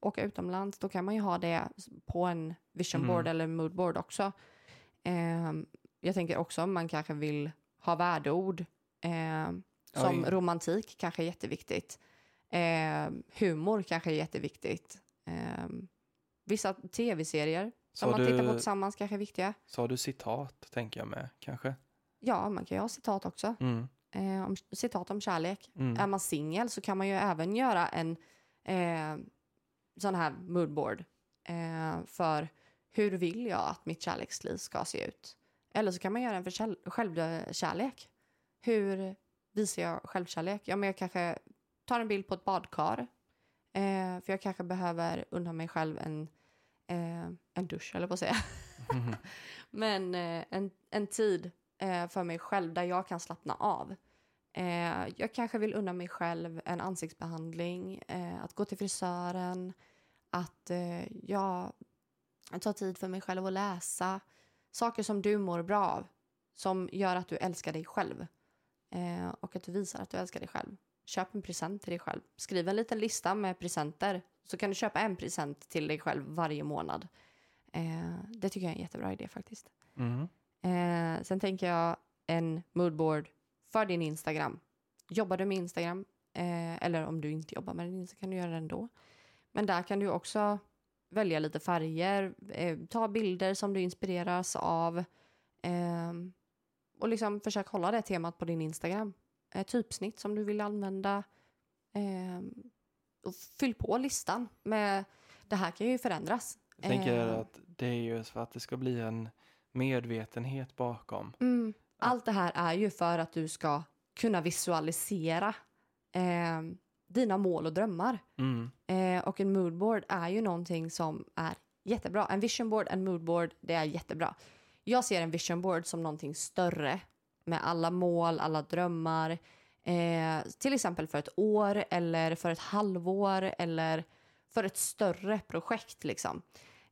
åka utomlands. Då kan man ju ha det på en vision board Mm. eller moodboard också. Eh, jag tänker också om man kanske vill ha värdeord. Eh, som Oj. romantik kanske är jätteviktigt. Eh, humor kanske är jätteviktigt. Eh, vissa tv-serier som Sa man tittar på tillsammans kanske är viktiga. sa du citat, tänker jag med, kanske? Ja, man kan ju ha citat också. Mm. Eh, om, citat om kärlek. Mm. Är man singel så kan man ju även göra en eh, sån här moodboard eh, för hur vill jag att mitt kärleksliv ska se ut. Eller så kan man göra en för själv, självkärlek. Hur visar jag självkärlek? Ja, men jag kanske tar en bild på ett badkar. Eh, för jag kanske behöver unna mig själv en, eh, en dusch, eller på att säga. Mhm. Men eh, en, en tid eh, för mig själv där jag kan slappna av. Eh, jag kanske vill unna mig själv en ansiktsbehandling, eh, att gå till frisören, att jag tar tid för mig själv att läsa. Saker som du mår bra av, som gör att du älskar dig själv. Eh, och att du visar att du älskar dig själv. Köp en present till dig själv. Skriv en liten lista med presenter. Så kan du köpa en present till dig själv varje månad. Eh, det tycker jag är en jättebra idé faktiskt. Mm. Eh, sen tänker jag en moodboard för din Instagram. Jobbar du med Instagram, eh, eller om du inte jobbar med den så kan du göra det ändå. Men där kan du också välja lite färger, eh, ta bilder som du inspireras av ehm, och liksom försök hålla det temat på din Instagram. Eh, typsnitt som du vill använda. ehm, och fyll på listan med det här kan ju förändras. Jag tänker Eh. att det är ju för att det ska bli en medvetenhet bakom. Mm. Allt det här är ju för att du ska kunna visualisera eh, dina mål och drömmar. Mm. Och en moodboard är ju någonting som är jättebra. En visionboard, en moodboard, det är jättebra. Jag ser en visionboard som någonting större med alla mål, alla drömmar. Eh, till exempel för ett år eller för ett halvår eller för ett större projekt liksom.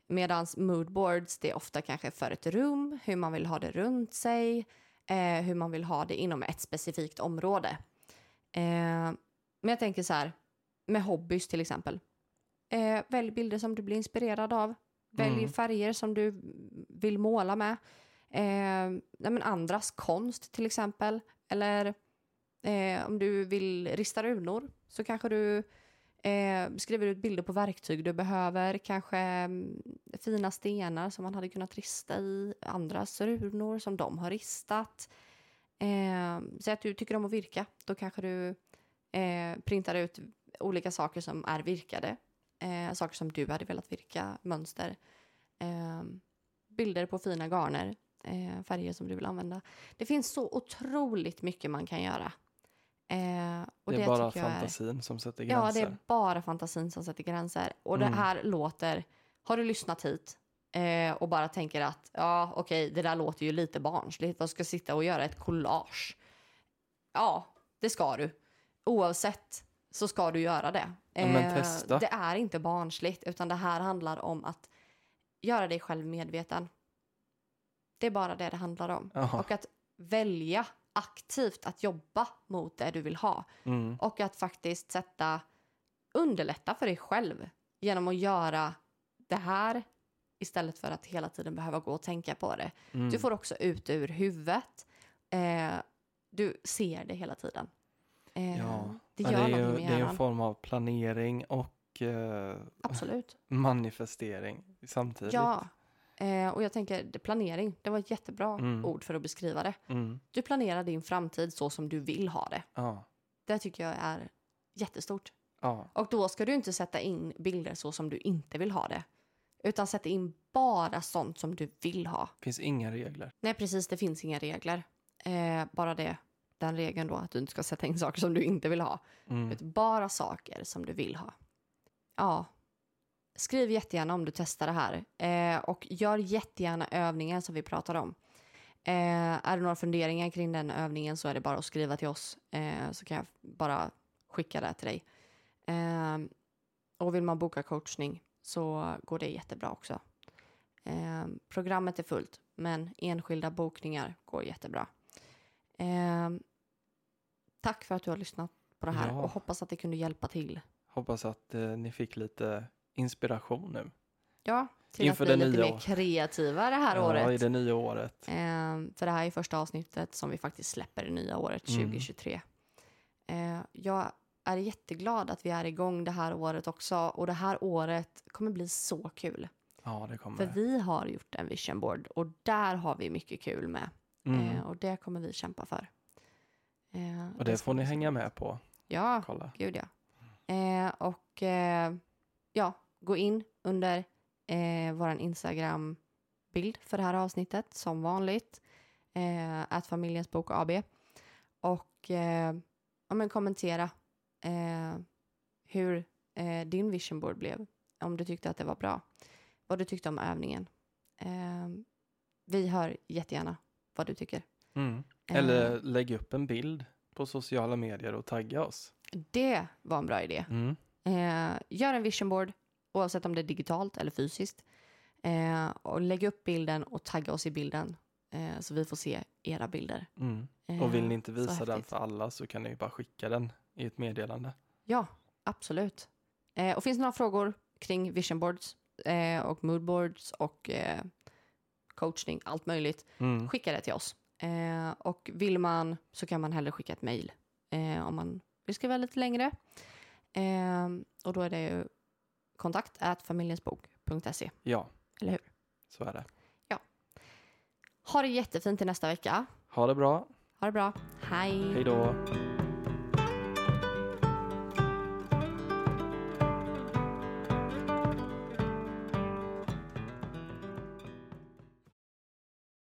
Medan moodboards, det är ofta kanske för ett rum, hur man vill ha det runt sig, eh, hur man vill ha det inom ett specifikt område. Eh, men jag tänker så här, med hobbys till exempel. Eh, välj bilder som du blir inspirerad av. Välj Mm. färger som du vill måla med. Eh, nej andras konst till exempel. Eller eh, om du vill rista runor så kanske du eh, skriver ut bilder på verktyg du behöver. Kanske mm, fina stenar som man hade kunnat rista i. Andras runor som de har ristat. Eh, säg att du tycker om att virka. Då kanske du eh, printar ut olika saker som är virkade. Eh, saker som du hade velat virka, mönster. Eh, bilder på fina garner, eh, färger som du vill använda. Det finns så otroligt mycket man kan göra. Eh, och det är bara tycker jag fantasin som sätter Ja, gränser. det är bara fantasin som sätter gränser. Och Mm. det här låter... Har du lyssnat hit eh, och bara tänker att ja, okej, det där låter ju lite barnsligt. Vad ska sitta och göra ett collage? Ja, det ska du. Oavsett så ska du göra det. Men Eh, testa. Det är inte barnsligt, utan det här handlar om att göra dig själv medveten. Det är bara det det handlar om. Jaha. Och att välja aktivt att jobba mot det du vill ha. Mm. Och att faktiskt sätta, underlätta för dig själv genom att göra det här istället för att hela tiden behöva gå och tänka på det. Mm. Du får också ut ur huvudet. Eh, du ser det hela tiden. Eh, Ja, det Ja, gör det, är någonting det med är ju en form av planering och eh, Absolut. manifestering samtidigt. Ja. Eh, och jag tänker, det- planering, det var ett jättebra Mm. ord för att beskriva det. Mm. Du planerar din framtid så som du vill ha det. Ja. Det tycker jag är jättestort. ja. Och då ska du inte sätta in bilder så som du inte vill ha det. Utan sätta in bara sånt som du vill ha. finns inga regler. Nej, precis. Det finns inga regler. Eh, bara det. Den regeln då att du inte ska sätta in saker som du inte vill ha. Mm. Utan bara saker som du vill ha. Ja. Skriv jättegärna om du testar det här. Eh, och gör jättegärna övningen som vi pratade om. Eh, är det några funderingar kring den övningen så är det bara att skriva till oss. Eh, så kan jag bara skicka det till dig. Eh, och vill man boka coachning så går det jättebra också. Eh, programmet är fullt, men enskilda bokningar går jättebra. Tack för att du har lyssnat på det här Ja. och hoppas att det kunde hjälpa till. Hoppas att eh, ni fick lite inspiration nu. Ja, till Inför att bli det lite mer år- kreativa det här ja, i året. det nya året. Eh, för det här är första avsnittet som vi faktiskt släpper det nya året Mm. 2023. Eh, jag är jätteglad att vi är igång det här året också och det här året kommer bli så kul. Ja, det kommer För vi har gjort en vision board och där har vi mycket kul med. Mm. Eh, och det kommer vi kämpa för. Eh, och det får ni hänga med på. Ja, Kolla. gud ja. Eh, och eh, ja, gå in under eh, vår Instagram-bild för det här avsnittet som vanligt. Eh, att familjens bok AB. Och eh, ja, men kommentera eh, hur eh, din vision board blev. Om du tyckte att det var bra. Vad du tyckte om övningen. Vi hör jättegärna vad du tycker. Mm. Eh, Eller lägg upp en bild på sociala medier och tagga oss. Det var en bra idé. Mm. Eh, gör en vision board, oavsett om det är digitalt eller fysiskt. Eh, och lägg upp bilden och tagga oss i bilden eh, så vi får se era bilder. Mm. Eh, Och vill ni inte visa den för alla så kan ni bara skicka den i ett meddelande. Ja, absolut. Eh, och finns det några frågor kring vision boards eh, och mood boards och eh, coachning, allt möjligt, Mm. skicka det till oss. Eh, och vill man så kan man hellre skicka ett mejl eh, om man vill skriva lite längre. Eh, och då är det ju kontakt familjensbok.se. Ja, Eller hur? så är det. Ha det jättefint till nästa vecka. Ha det bra. Ha det bra. Hej! Hej då.